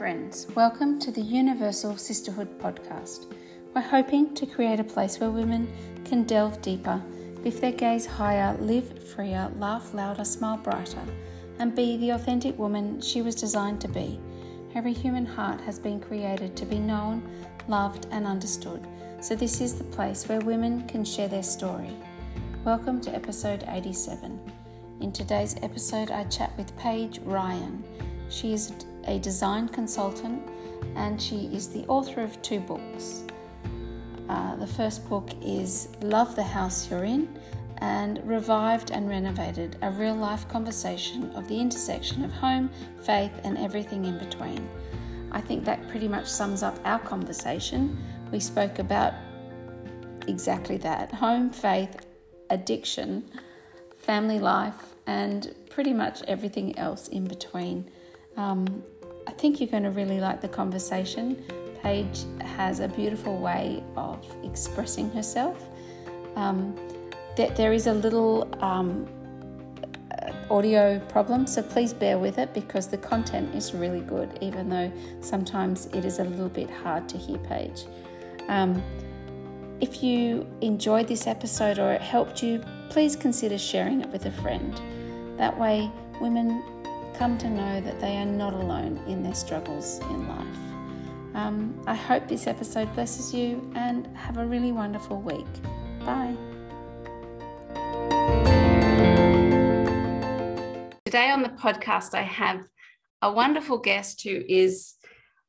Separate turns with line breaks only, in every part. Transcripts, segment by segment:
friends. Welcome to the Universal Sisterhood podcast. We're hoping to create a place where women can delve deeper, lift their gaze higher, live freer, laugh louder, smile brighter, and be the authentic woman she was designed to be. Every human heart has been created to be known, loved, and understood. So, this is the place where women can share their story. Welcome to episode 87. In today's episode, I chat with Paige Ryan. She is a design consultant and she is the author of two books. Uh, the first book is Love the House You're In and Revived and Renovated A Real Life Conversation of the Intersection of Home, Faith, and Everything in Between. I think that pretty much sums up our conversation. We spoke about exactly that home, faith, addiction, family life, and pretty much everything else in between. Um, I think you're going to really like the conversation. Paige has a beautiful way of expressing herself. Um, there, there is a little um, audio problem, so please bear with it because the content is really good, even though sometimes it is a little bit hard to hear Paige. Um, if you enjoyed this episode or it helped you, please consider sharing it with a friend. That way, women come to know that they are not alone in their struggles in life. Um, I hope this episode blesses you and have a really wonderful week. Bye. Today on the podcast, I have a wonderful guest who is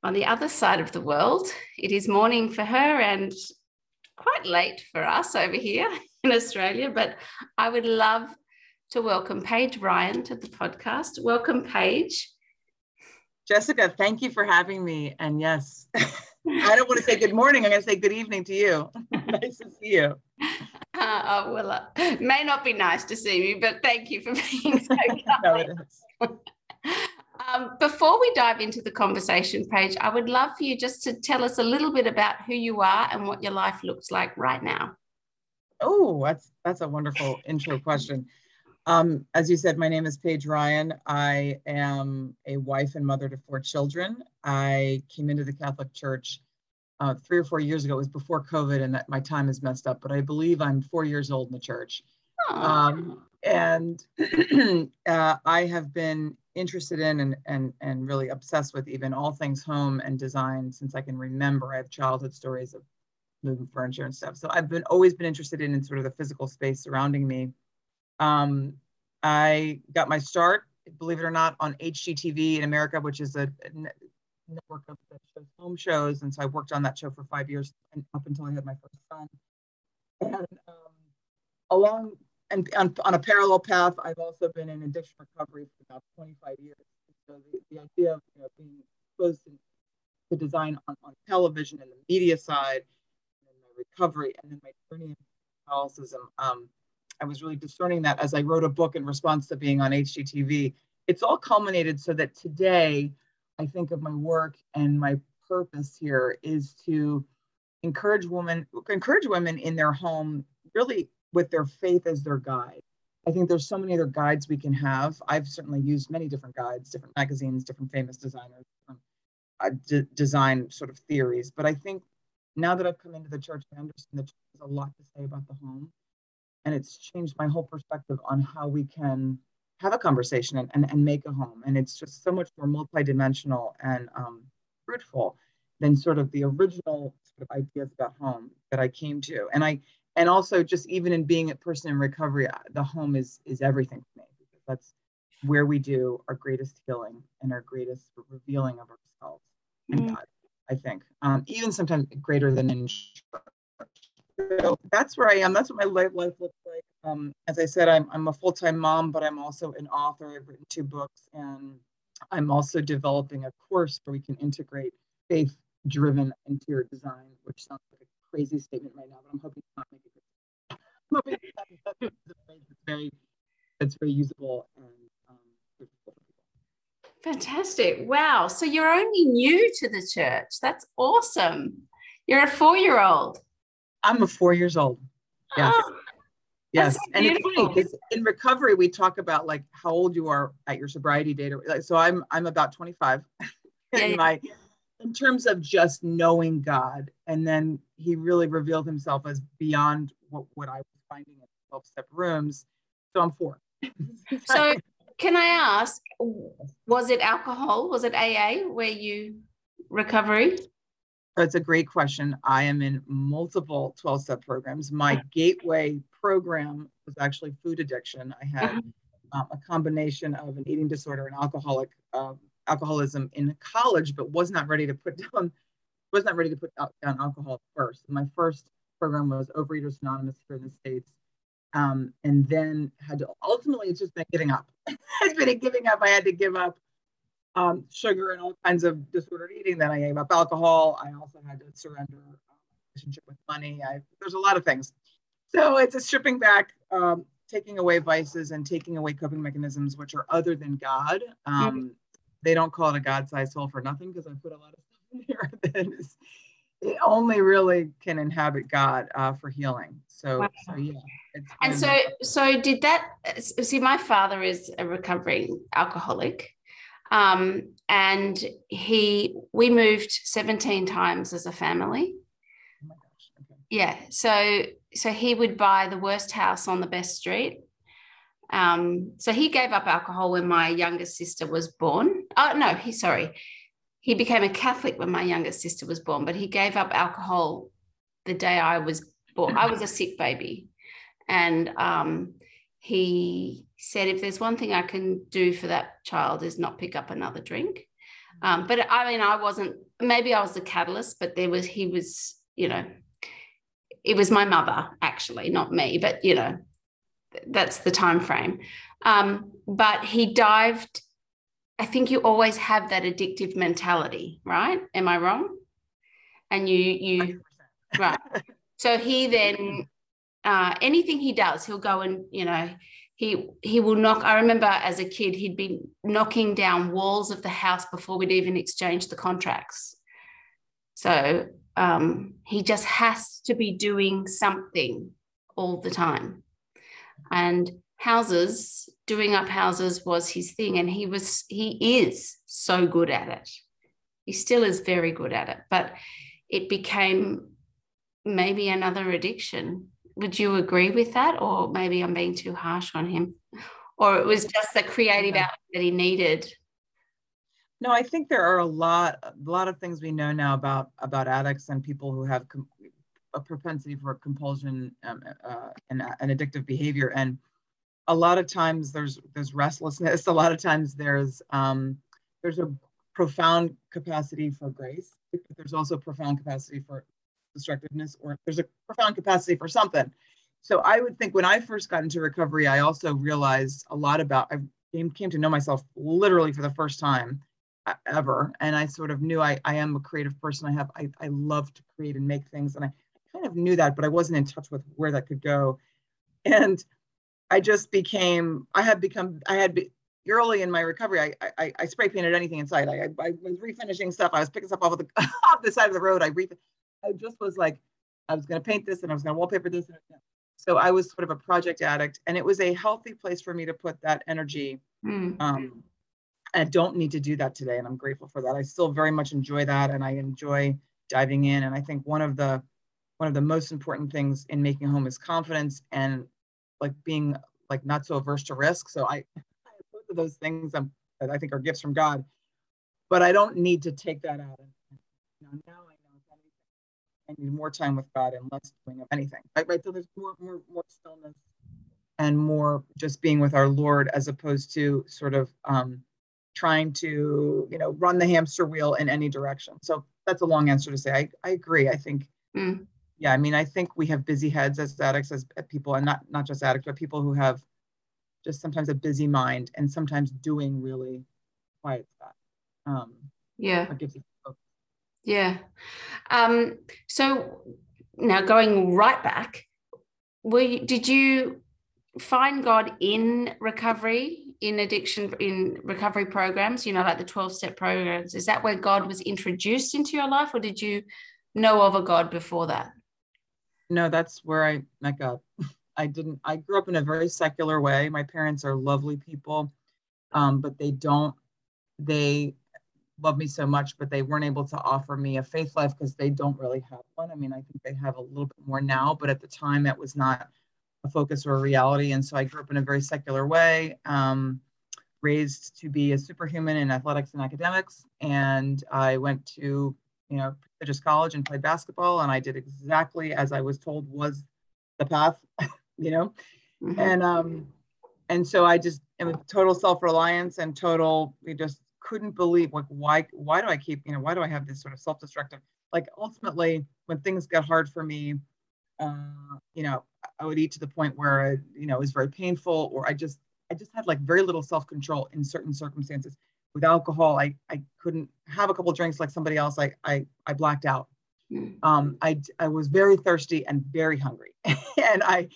on the other side of the world. It is morning for her and quite late for us over here in Australia, but I would love to welcome Paige Ryan to the podcast. Welcome, Paige.
Jessica, thank you for having me. And yes, I don't want to say good morning. I'm going to say good evening to you. nice to see you.
Uh, oh, well, uh, it may not be nice to see me, but thank you for being so kind. no. Um, before we dive into the conversation, Paige, I would love for you just to tell us a little bit about who you are and what your life looks like right now.
Oh, that's that's a wonderful intro question. Um, as you said, my name is Paige Ryan. I am a wife and mother to four children. I came into the Catholic Church uh, three or four years ago. It was before COVID, and that my time is messed up, but I believe I'm four years old in the church. Um, and uh, I have been interested in and, and, and really obsessed with even all things home and design since I can remember. I have childhood stories of moving furniture and stuff. So I've been always been interested in, in sort of the physical space surrounding me. Um, I got my start, believe it or not, on HGTV in America, which is a, network of shows, home shows. And so I worked on that show for five years and up until I had my first son. And um, along and on, on, a parallel path, I've also been in addiction recovery for about 25 years. So the, the idea of you know, being exposed to, design on, on television and the media side, and my recovery, and then my journey in Catholicism. Um, I was really discerning that as I wrote a book in response to being on HGTV. It's all culminated so that today I think of my work and my purpose here is to encourage women, encourage women in their home, really with their faith as their guide. I think there's so many other guides we can have. I've certainly used many different guides, different magazines, different famous designers, different uh, d- design sort of theories. But I think now that I've come into the church, I understand the church has a lot to say about the home and it's changed my whole perspective on how we can have a conversation and, and, and make a home. And it's just so much more multidimensional and um, fruitful than sort of the original sort of ideas about home that i came to. And i and also just even in being a person in recovery the home is is everything for me because that's where we do our greatest healing and our greatest revealing of ourselves mm-hmm. and god i think. Um, even sometimes greater than in so that's where I am. That's what my life, life looks like. Um, as I said, I'm, I'm a full time mom, but I'm also an author. I've written two books, and I'm also developing a course where we can integrate faith driven interior design, which sounds like a crazy statement right now, but I'm hoping to not it. I'm hoping it's very, it's very usable and um,
Fantastic. Wow. So you're only new to the church. That's awesome. You're a four year old.
I'm a four years old. Yes. Oh, yes. So and it's funny because oh, in recovery, we talk about like how old you are at your sobriety date. So I'm I'm about 25. in my in terms of just knowing God. And then he really revealed himself as beyond what, what I was finding in 12 step rooms. So I'm four.
so can I ask, was it alcohol? Was it AA where you recovery?
That's a great question. I am in multiple 12 step programs. My gateway program was actually food addiction. I had uh-huh. um, a combination of an eating disorder and alcoholic um, alcoholism in college, but was not ready to put down was not ready to put down alcohol first. My first program was Overeaters Anonymous here in the states, um, and then had to ultimately it's just been giving up. it's been a giving up. I had to give up um, sugar and all kinds of disordered eating. Then I gave up alcohol. I also had to surrender uh, relationship with money. I, there's a lot of things. So it's a stripping back, um, taking away vices and taking away coping mechanisms which are other than God. Um, mm-hmm. They don't call it a God-sized soul for nothing because I put a lot of stuff in here that is it only really can inhabit God uh, for healing. So, wow. so yeah.
and so, so did that? See, my father is a recovering alcoholic, um, and he we moved seventeen times as a family. Oh okay. Yeah, so so he would buy the worst house on the best street. Um, so he gave up alcohol when my youngest sister was born. Oh no, he sorry, he became a Catholic when my youngest sister was born, but he gave up alcohol the day I was born. I was a sick baby. And um, he said, if there's one thing I can do for that child is not pick up another drink. Um, but I mean, I wasn't, maybe I was the catalyst, but there was, he was, you know, it was my mother actually, not me, but you know, that's the time frame. Um, but he dived I think you always have that addictive mentality, right? Am I wrong? And you you right. So he then uh, anything he does, he'll go and you know he he will knock. I remember as a kid, he'd be knocking down walls of the house before we'd even exchange the contracts. So um, he just has to be doing something all the time, and houses doing up houses was his thing and he was he is so good at it he still is very good at it but it became maybe another addiction would you agree with that? Or maybe i'm being too harsh on him? Or it was just the creative outlet that he needed?
No i think there are a lot a lot of things we know now about about addicts and people who have com- a propensity for compulsion um, uh, and, and addictive behavior. And a lot of times there's there's restlessness. A lot of times there's um, there's a profound capacity for grace but there's also profound capacity for destructiveness or there's a profound capacity for something so i would think when i first got into recovery i also realized a lot about i came, came to know myself literally for the first time ever and i sort of knew i, I am a creative person i have I, I love to create and make things and i kind of knew that but i wasn't in touch with where that could go and I just became, I had become, I had be, early in my recovery, I, I, I spray painted anything inside. I, I, I, was refinishing stuff. I was picking stuff off of the, off the side of the road. I re, I just was like, I was going to paint this and I was going to wallpaper this. So I was sort of a project addict and it was a healthy place for me to put that energy. Mm. Um, I don't need to do that today. And I'm grateful for that. I still very much enjoy that. And I enjoy diving in. And I think one of the, one of the most important things in making home is confidence and like being like not so averse to risk. So I, both of those things um, that I think are gifts from God, but I don't need to take that out. And, you know, now I need more time with God and less doing of anything. Right, right. So there's more, more, more stillness and more just being with our Lord as opposed to sort of um, trying to, you know, run the hamster wheel in any direction. So that's a long answer to say. I, I agree. I think mm yeah, I mean, I think we have busy heads as addicts, as people, and not not just addicts, but people who have just sometimes a busy mind and sometimes doing really quiets that. Um,
yeah. Yeah. Um, so now going right back, were you, did you find God in recovery, in addiction, in recovery programs? You know, like the twelve step programs. Is that where God was introduced into your life, or did you know of a God before that?
no, that's where I met God. I didn't, I grew up in a very secular way. My parents are lovely people, um, but they don't, they, love me so much, but they weren't able to offer me a faith life because they don't really have one. I mean, I think they have a little bit more now, but at the time that was not a focus or a reality. And so I grew up in a very secular way, um, raised to be a superhuman in athletics and academics. And I went to, you know, prestigious college and played basketball. And I did exactly as I was told was the path, you know, mm-hmm. and, um, and so I just, am total self-reliance and total, we just couldn't believe like why why do I keep you know why do I have this sort of self-destructive like ultimately when things got hard for me uh, you know I would eat to the point where it, you know it was very painful or I just I just had like very little self-control in certain circumstances with alcohol I I couldn't have a couple drinks like somebody else I I, I blacked out mm. um, I I was very thirsty and very hungry and I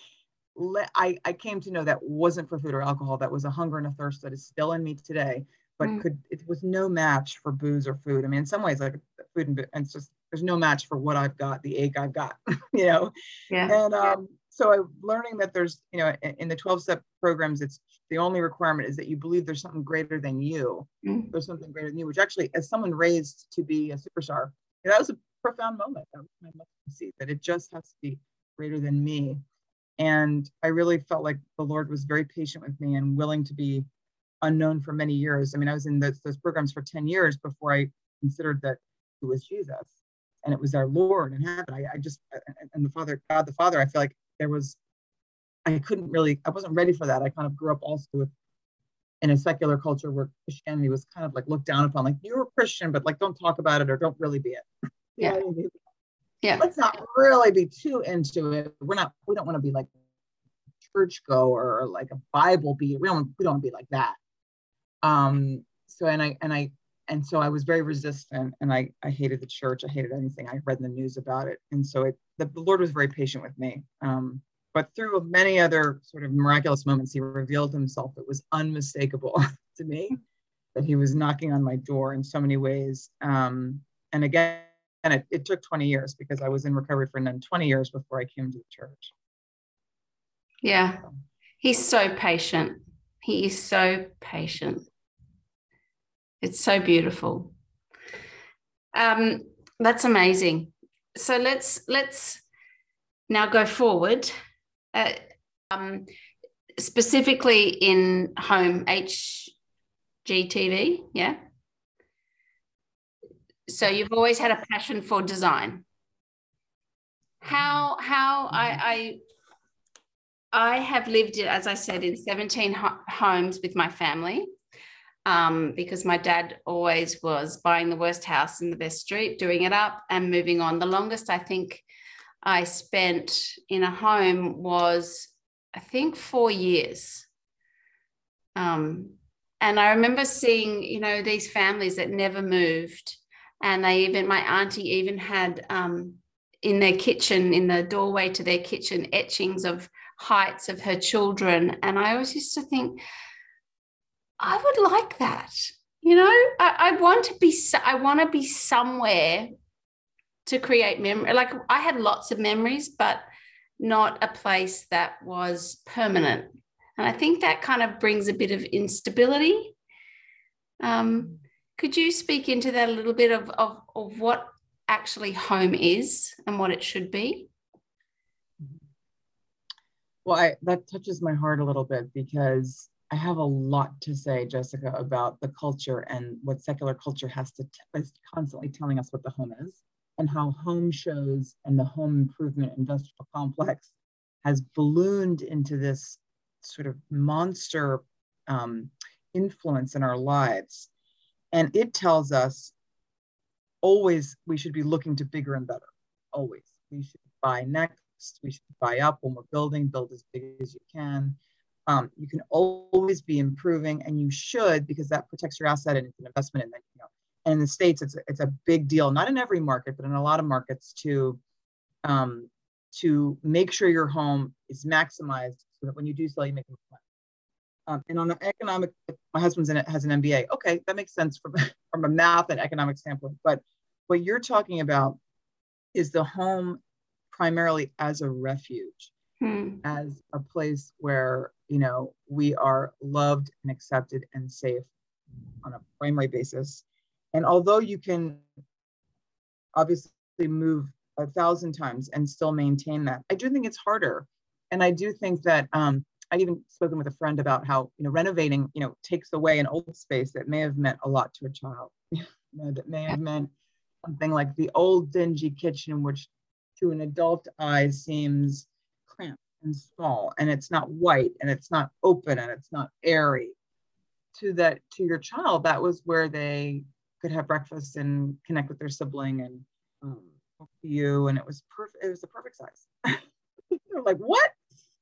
I, I came to know that wasn't for food or alcohol. That was a hunger and a thirst that is still in me today but mm. could it was no match for booze or food. I mean, in some ways, like food and, and it's just there's no match for what I've got, the ache I've got, you know. Yeah. And um, so I'm learning that there's, you know, in, in the 12 step programs, it's the only requirement is that you believe there's something greater than you. Mm. There's something greater than you, which actually, as someone raised to be a superstar, that was a profound moment. That was my see that it just has to be greater than me. And I really felt like the Lord was very patient with me and willing to be unknown for many years. I mean, I was in those, those programs for 10 years before I considered that it was Jesus and it was our Lord in heaven. I, I just, and the Father, God the Father, I feel like there was, I couldn't really, I wasn't ready for that. I kind of grew up also with, in a secular culture where Christianity was kind of like looked down upon, like you're a Christian, but like don't talk about it or don't really be it.
Yeah. Yeah.
Let's not really be too into it. We're not, we don't want to be like church goer or like a Bible be. We don't, we don't want to be like that. Um, so and I and I and so I was very resistant and I, I hated the church. I hated anything I read in the news about it. And so it, the, the Lord was very patient with me. Um, but through many other sort of miraculous moments, he revealed himself. It was unmistakable to me that he was knocking on my door in so many ways. Um, and again, and it, it took 20 years because I was in recovery for then 20 years before I came to the church.
Yeah. He's so patient. He is so patient. It's so beautiful. Um, that's amazing. So let's let's now go forward. Uh, um, specifically in home HGTV, yeah. So you've always had a passion for design. How how I I I have lived as I said in 17 ho- homes with my family um, because my dad always was buying the worst house in the best street, doing it up and moving on. The longest I think I spent in a home was, I think, four years. Um, and I remember seeing, you know, these families that never moved. And they even, my auntie even had um, in their kitchen, in the doorway to their kitchen, etchings of heights of her children. And I always used to think, I would like that. You know, I, I want to be, I want to be somewhere to create memory. Like I had lots of memories, but not a place that was permanent. And I think that kind of brings a bit of instability. Um, could you speak into that a little bit of, of, of what actually home is and what it should be?
Well, I, that touches my heart a little bit because I have a lot to say, Jessica, about the culture and what secular culture has to is constantly telling us what the home is, and how home shows and the home improvement industrial complex has ballooned into this sort of monster um, influence in our lives. And it tells us always we should be looking to bigger and better. Always. We should buy next, we should buy up when we're building, build as big as you can um, you can always be improving and you should because that protects your asset and it's an investment in you know and in the states it's a, it's a big deal not in every market but in a lot of markets to um, to make sure your home is maximized so that when you do sell you make money um, and on the economic my husband's in it has an mba okay that makes sense from from a math and economic standpoint but what you're talking about is the home primarily as a refuge hmm. as a place where you know we are loved and accepted and safe on a primary basis And although you can obviously move a thousand times and still maintain that, I do think it's harder. And I do think that um, I've even spoken with a friend about how you know renovating you know takes away an old space that may have meant a lot to a child. you know, that may have meant something like the old dingy kitchen, which to an adult eye seems and small, and it's not white, and it's not open, and it's not airy. To that, to your child, that was where they could have breakfast and connect with their sibling and um, you, and it was perfect. It was the perfect size. They're like, what?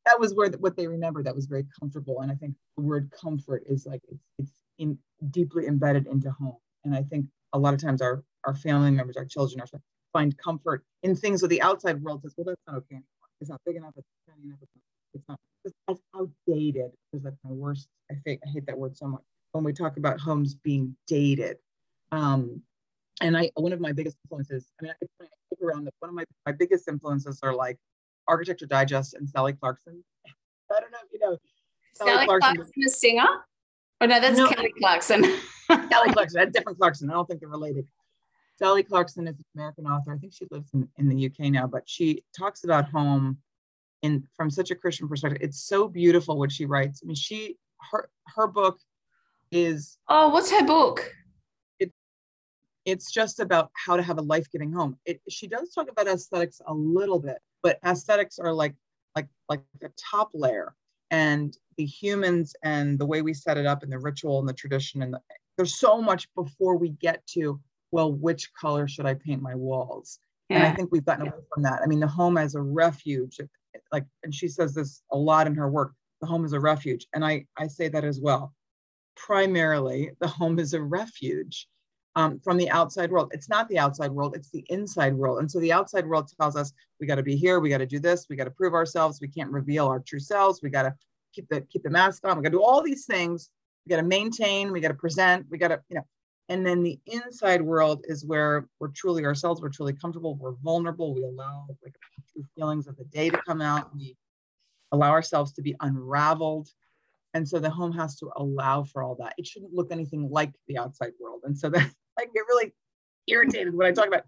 That was where the, what they remember. That was very comfortable, and I think the word comfort is like it's, it's in, deeply embedded into home. And I think a lot of times our our family members, our children, are find comfort in things that the outside world says, well, that's not okay It's not big enough. It's not enough. It's not. It's outdated. Because that's my worst. I think I hate that word so much. When we talk about homes being dated, um, and I one of my biggest influences. I mean, I look around. One of my my biggest influences are like Architectural Digest and Sally Clarkson. I don't know if you know.
Sally, Sally Clarkson, Clarkson a singer. Oh no, that's no, Kelly Clarkson.
Kelly Clarkson, a different Clarkson. I don't think they're related. Sally Clarkson is an American author. I think she lives in, in the UK now, but she talks about home in from such a Christian perspective. It's so beautiful what she writes. I mean, she her her book is
Oh, what's her book?
It, it's just about how to have a life-giving home. It, she does talk about aesthetics a little bit, but aesthetics are like like like the top layer and the humans and the way we set it up and the ritual and the tradition and the, there's so much before we get to well, which color should I paint my walls? Yeah. And I think we've gotten away from that. I mean, the home as a refuge, like, and she says this a lot in her work, the home is a refuge. And I, I say that as well. Primarily, the home is a refuge um, from the outside world. It's not the outside world, it's the inside world. And so the outside world tells us we got to be here, we got to do this, we got to prove ourselves, we can't reveal our true selves, we got to keep the keep the mask on, we got to do all these things, we got to maintain, we got to present, we got to, you know, and then the inside world is where we're truly ourselves, we're truly comfortable, we're vulnerable, we allow like true feelings of the day to come out, we allow ourselves to be unraveled. And so the home has to allow for all that. It shouldn't look anything like the outside world. And so that I get really irritated when I talk about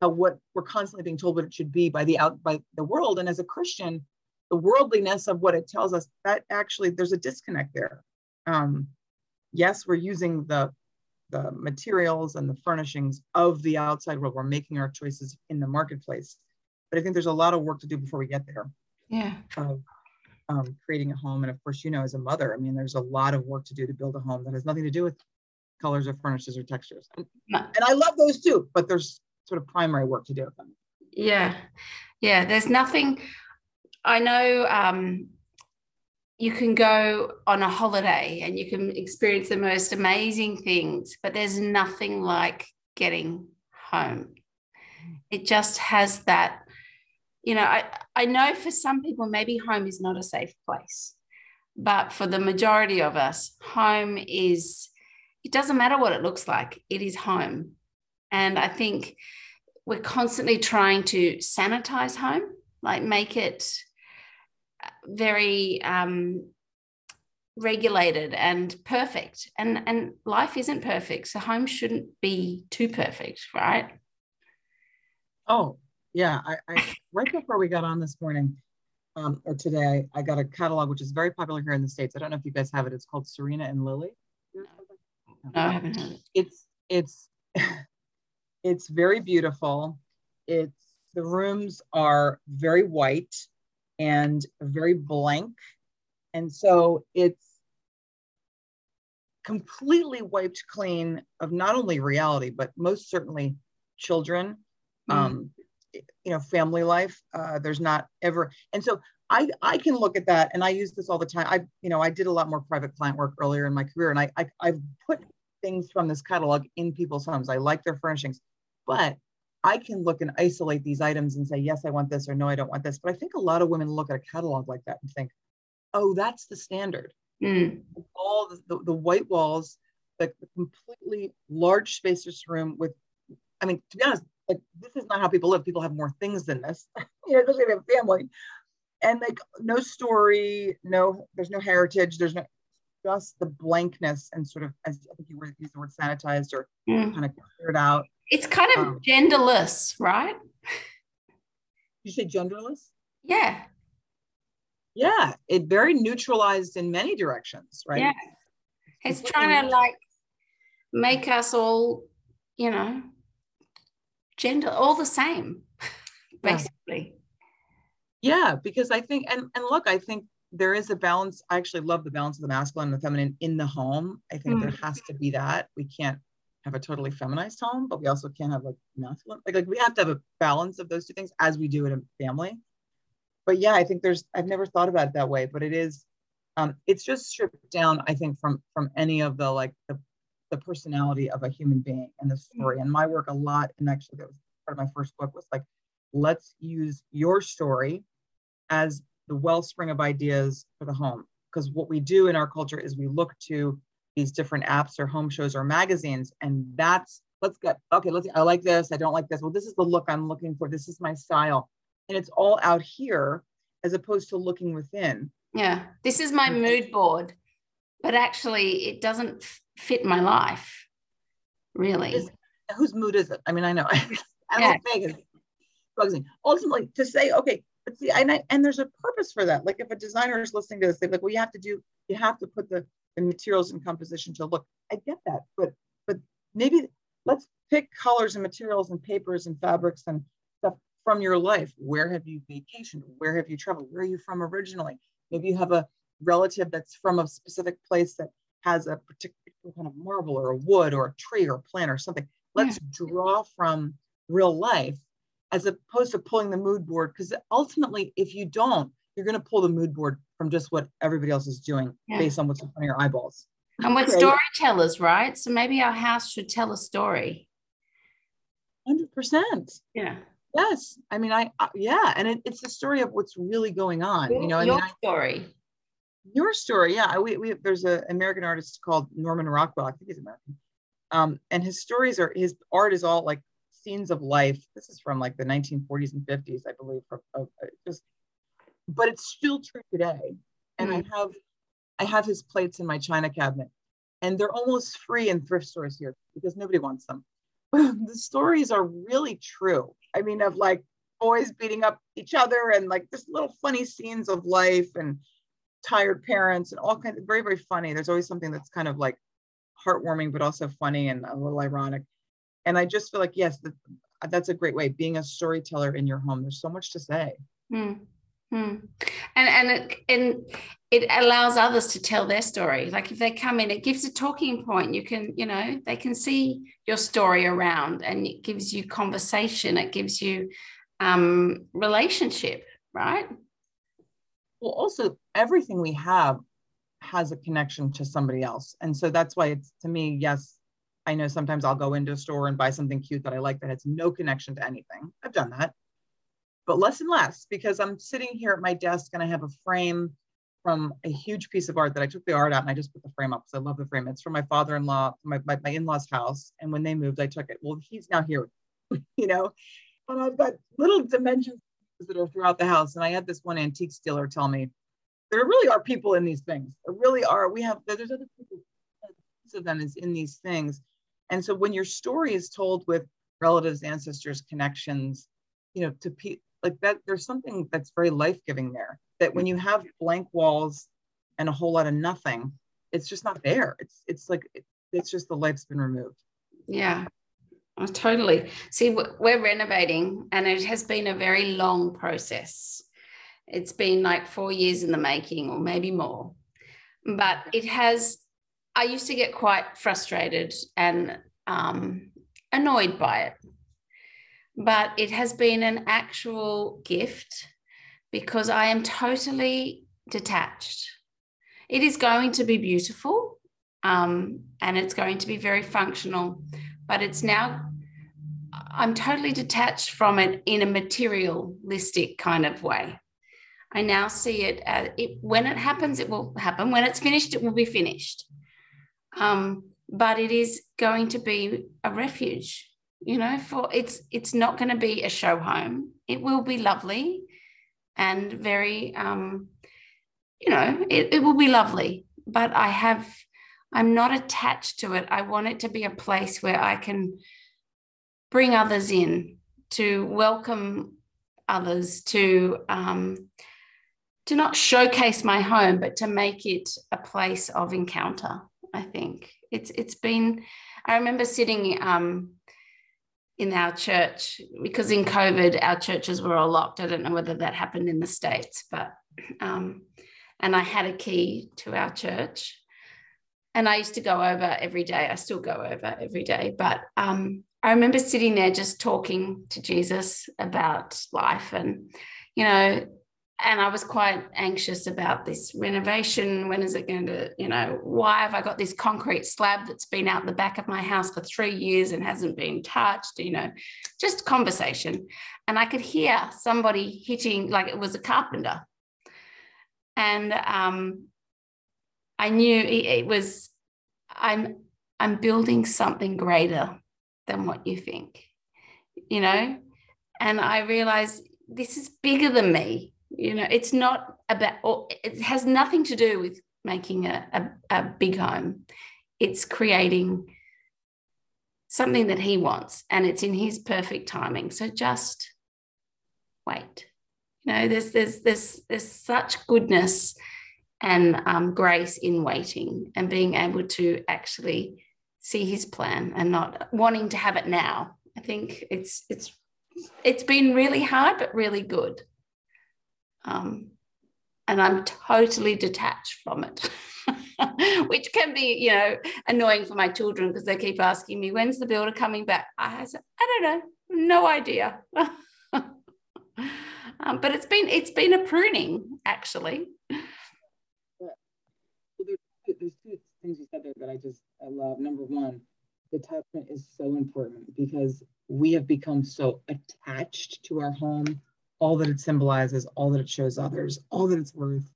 how what we're constantly being told what it should be by the out by the world. And as a Christian, the worldliness of what it tells us, that actually there's a disconnect there. Um, yes, we're using the the materials and the furnishings of the outside world. We're making our choices in the marketplace. But I think there's a lot of work to do before we get there.
Yeah.
Of um, creating a home. And of course, you know, as a mother, I mean, there's a lot of work to do to build a home that has nothing to do with colors or furnitures or textures. And, and I love those too, but there's sort of primary work to do with them.
Yeah. Yeah. There's nothing, I know um, you can go on a holiday and you can experience the most amazing things, but there's nothing like getting home. It just has that, you know, I, I know for some people, maybe home is not a safe place, but for the majority of us, home is, it doesn't matter what it looks like, it is home. And I think we're constantly trying to sanitize home, like make it very um, regulated and perfect. And and life isn't perfect so home shouldn't be too perfect right?
Oh yeah i, I right before we got on this morning um, or today i got a catalog which is very popular here in the states. I don't know if you guys have it. It's called serena and lily.
No, i haven't heard it.
It's it's it's very beautiful. It's the rooms are very white and very blank. And so it's completely wiped clean of not only reality, but most certainly children, mm. um, you know, family life. Uh, there's not ever, and so I, I can look at that and I use this all the time. I, you know, I did a lot more private client work earlier in my career and I, I I've put things from this catalog in people's homes. I like their furnishings, but I can look and isolate these items and say, yes, I want this, or no, I don't want this. But I think a lot of women look at a catalog like that and think, oh, that's the standard. Mm. All the, the, the, white walls, the, the completely large spacious room with, I mean, to be honest, like this is not how people live. People have more things than this, you know, especially if they have family. And like no story, no, there's no heritage, there's no, just the blankness and sort of as I think you were used the word sanitized or
Mm.
kind of cleared out.
It's kind of
Um,
genderless, right?
You say genderless?
Yeah.
Yeah, it very neutralized in many directions, right?
Yeah. It's
completely
trying to like make us all, you know, gender all the same,
Yeah.
basically.
Yeah, because I think and and look, I think there is a balance. I actually love the balance of the masculine and the feminine in the home. I think there has to be that. We can't have a totally feminized home, but we also can't have like masculine. Like, like we have to have a balance of those two things as we do in a family. But yeah, I think there's I've never thought about it that way, but it is um it's just stripped down, I think, from from any of the like the the personality of a human being and the story. And my work a lot, and actually that was part of my first book was like, let's use your story as the wellspring of ideas for the home. Because what we do in our culture is we look to these different apps or home shows or magazines, and that's let's get okay. Let's I like this. I don't like this. Well, this is the look I'm looking for. This is my style, and it's all out here as opposed to looking within.
Yeah. This is my
Mm.
mood board, but actually it doesn't fit my life, really.
Is- Whose mood is it? I mean, I know. I
Yeah.
don't think it bugs me. Ultimately, to say okay, but see, and I, and there's a purpose for that. Like if a designer is listening to this, they're like, well, you have to do, you have to put the the materials and composition to look. I get that, but but maybe let's pick colors and materials and papers and fabrics and stuff from your life. Where have you vacationed? Where have you traveled? Where are you from originally? Maybe you have a relative that's from a specific place that has a particular kind of marble or a wood or a tree or a plant or something. Let's draw from real life as opposed to pulling the mood board. Because ultimately, if you don't, you're going to pull the mood board from just what everybody else is doing
Yeah.
based on what's in front of your eyeballs.
And we're storytellers, right? So maybe our house should tell a story.
100%.
Yeah.
Yes. I mean, I, I yeah. And it, it's the story of what's really going on. You know, I
your
mean, I,
story.
your story. Yeah. We, we, there's an American artist called Norman Rockwell. I think he's American. Um, and his stories are, his art is all like scenes of life. This is from like the 1940s and 50s, I believe. From, of, uh, just, but it's still true today. And I have, I have his plates in my china cabinet, and they're almost free in thrift stores here because nobody wants them. the stories are really true. I mean, of like boys beating up each other and like just little funny scenes of life and tired parents and all kinds of very, very funny. There's always something that's kind of like heartwarming, but also funny and a little ironic. And I just feel like, yes, that, that's a great way. Being a storyteller in your home, there's so much to say.
Hmm. And and it and it allows others to tell their story. Like if they come in, it gives a talking point. You can, you know, they can see your story around, and it gives you conversation. It gives you um, relationship, right?
Well, also, everything we have has a connection to somebody else. And so that's why it's to me, yes, I know sometimes I'll go into a store and buy something cute that I like that has no connection to anything. I've done that, but less and less because I'm sitting here at my desk and I have a frame from a huge piece of art that I took the art out and I just put the frame up because I love the frame. It's from my father-in-law, my, my, my in-laws house. And when they moved, I took it. Well, he's now here, you know, and I've got little dimensions that are throughout the house. And I had this one antique dealer tell me, there really are people in these things. There really are. We have, there's other people, of them is in these things. And so when your story is told with relatives, ancestors, connections, you know, to people like that, there's something that's very life-giving there. That when you mm-hmm. have blank walls and a whole lot of nothing, it's just not there. It's it's like it's just the life's been removed.
Yeah, oh, totally. See, we're renovating, and it has been a very long process. It's been like four years in the making, or maybe more. But it has. I used to get quite frustrated and um, annoyed by it, but it has been an actual gift because I am totally detached. It is going to be beautiful um, and it's going to be very functional, but it's now, I'm totally detached from it in a materialistic kind of way. I now see it as it, when it happens, it will happen. When it's finished, it will be finished. Um, but it is going to be a refuge, you know, for it's it's not going to be a show home. It will be lovely and very um, you know, it, it will be lovely, but I have, I'm not attached to it. I want it to be a place where I can bring others in, to welcome others, to um, to not showcase my home, but to make it a place of encounter. I think it's it's been. I remember sitting um, in our church because in COVID our churches were all locked. I don't know whether that happened in the states, but um, and I had a key to our church, and I used to go over every day. I still go over every day, but um, I remember sitting there just talking to Jesus about life and you know and I was quite anxious about this renovation. When is it going to, you know, why have I got this concrete slab that's been out the back of my house for three years and hasn't been touched? You know, just conversation. And I could hear somebody hitting, like it was a carpenter. And um, I knew it was, I'm, I'm building something greater than what you think, you know? And I realized this is bigger than me you know it's not about or it has nothing to do with making a, a, a big home. It's creating something that he wants and it's in his perfect timing. So just wait. You know there's there's there's there's such goodness and um, grace in waiting and being able to actually see his plan and not wanting to have it now. I think it's it's it's been really hard but really good um, and I'm totally detached from it, which can be, you know, annoying for my children because they keep asking me, when's the builder coming back? I said, I don't know, no idea. um, but it's been it's been a pruning actually.
Well, there's, there's two things you said there that I just I love. Number one, detachment is so important because we have become so attached to our home all that it symbolizes, all that it shows others, all that it's worth.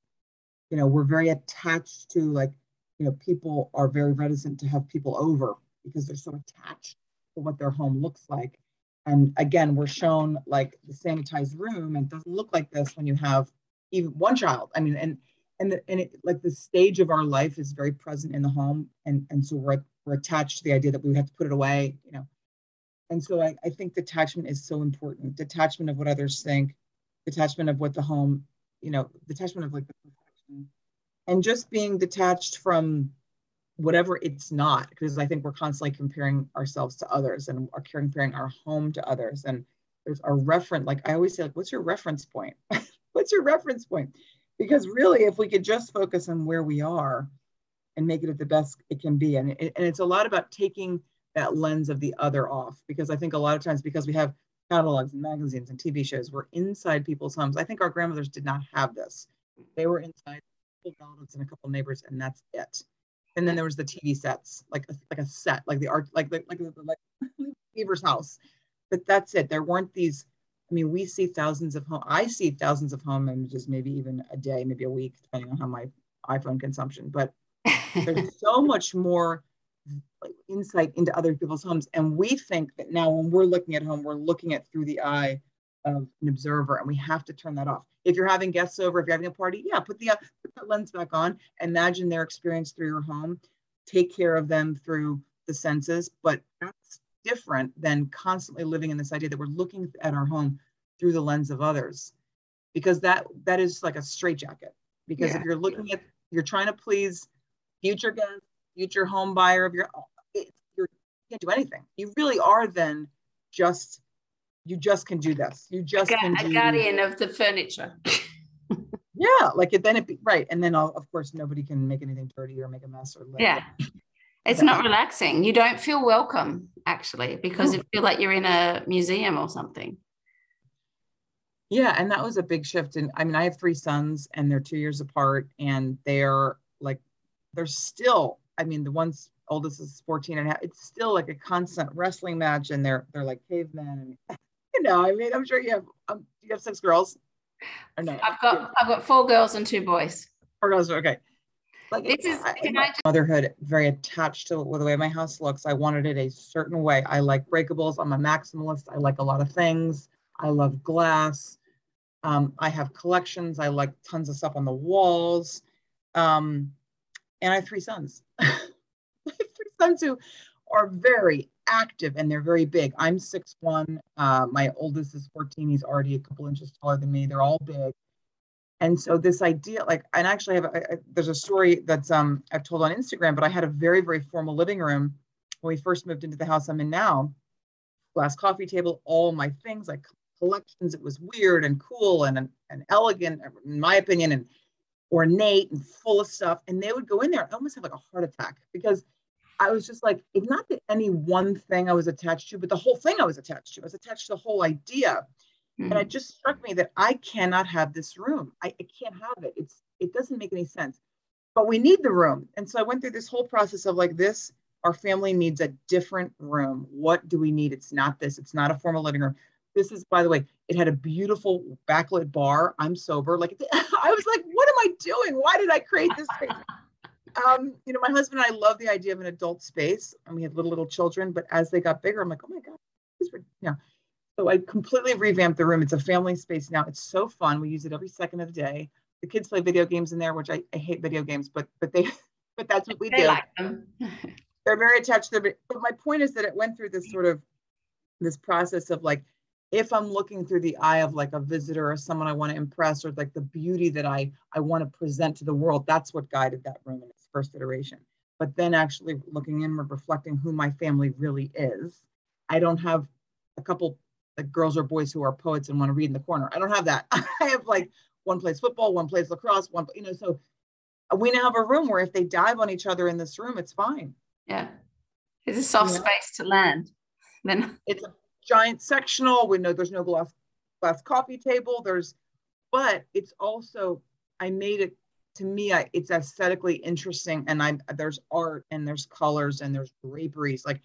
You know, we're very attached to like, you know, people are very reticent to have people over because they're so attached to what their home looks like. And again, we're shown like the sanitized room and it doesn't look like this when you have even one child. I mean, and and the, and it, like the stage of our life is very present in the home, and and so we're we're attached to the idea that we have to put it away, you know, and so I, I think detachment is so important. Detachment of what others think, detachment of what the home, you know, detachment of like the perfection, and just being detached from whatever it's not. Because I think we're constantly comparing ourselves to others and are comparing our home to others. And there's a reference, like I always say, like, what's your reference point? what's your reference point? Because really, if we could just focus on where we are and make it the best it can be, and, it, and it's a lot about taking that lens of the other off because I think a lot of times because we have catalogs and magazines and TV shows were inside people's homes. I think our grandmothers did not have this. They were inside relatives and a couple of neighbors, and that's it. And then there was the TV sets, like a, like a set, like the art, like the, like like, like Beaver's house. But that's it. There weren't these. I mean, we see thousands of home. I see thousands of home images, maybe even a day, maybe a week, depending on how my iPhone consumption. But there's so much more insight into other people's homes. And we think that now when we're looking at home, we're looking at through the eye of an observer and we have to turn that off. If you're having guests over, if you're having a party, yeah, put the uh, put that lens back on. Imagine their experience through your home. Take care of them through the senses, but that's different than constantly living in this idea that we're looking at our home through the lens of others because that that is like a straitjacket because yeah. if you're looking at you're trying to please future guests future home buyer of your it, you can't do anything. You really are then just you just can do this. You just a, can
a guardian of the furniture.
Yeah like it then it be right and then I'll, of course nobody can make anything dirty or make a mess or
yeah. it's not relaxing. You don't feel welcome actually because you feel like you're in a museum or something.
Yeah and that was a big shift and i mean i have three sons and they're two years apart and they're like they're still I mean, the one's oldest is 14 and a half. It's still like a constant wrestling match, and they're they're like cavemen. And, you know, I mean, I'm sure you have um, you have six girls.
Or no? I've got I've got four girls and two boys.
Four girls, okay. Like this is can I just- motherhood very attached to the way my house looks. I wanted it a certain way. I like breakables. I'm a maximalist. I like a lot of things. I love glass. Um, I have collections. I like tons of stuff on the walls. Um, and I have three sons. I have three sons who are very active and they're very big. I'm 6'1. Uh, my oldest is 14. He's already a couple inches taller than me. They're all big. And so this idea, like, and actually have a, there's a story that's um I've told on Instagram, but I had a very, very formal living room when we first moved into the house I'm in now. Glass coffee table, all my things, like collections. It was weird and cool and, and elegant, in my opinion, and ornate and full of stuff. And they would go in there, I almost have like a heart attack because I was just like, it's not that any one thing I was attached to, but the whole thing I was attached to. I was attached to the whole idea. Mm-hmm. And it just struck me that I cannot have this room. I, I can't have it. It's it doesn't make any sense. But we need the room. And so I went through this whole process of like this, our family needs a different room. What do we need? It's not this, it's not a formal living room. This is, by the way, it had a beautiful backlit bar. I'm sober. Like I was like, what am I doing? Why did I create this space? um, you know, my husband and I love the idea of an adult space, and we had little little children. But as they got bigger, I'm like, oh my god, this is you know. So I completely revamped the room. It's a family space now. It's so fun. We use it every second of the day. The kids play video games in there, which I, I hate video games, but but they but that's what we they do. Like them. They're very attached to their. But my point is that it went through this sort of this process of like if I'm looking through the eye of like a visitor or someone I want to impress or like the beauty that I I want to present to the world, that's what guided that room in its first iteration. But then actually looking inward, reflecting who my family really is. I don't have a couple like girls or boys who are poets and want to read in the corner. I don't have that. I have like one plays football, one plays lacrosse, one you know. So uh, we now have a room where if they dive on each other in this room, it's fine.
Yeah, it's a soft yeah. space to land. Then
it's a giant sectional. We know there's no glass glass coffee table. There's, but it's also I made it to me. I, it's aesthetically interesting, and I there's art and there's colors and there's draperies. Like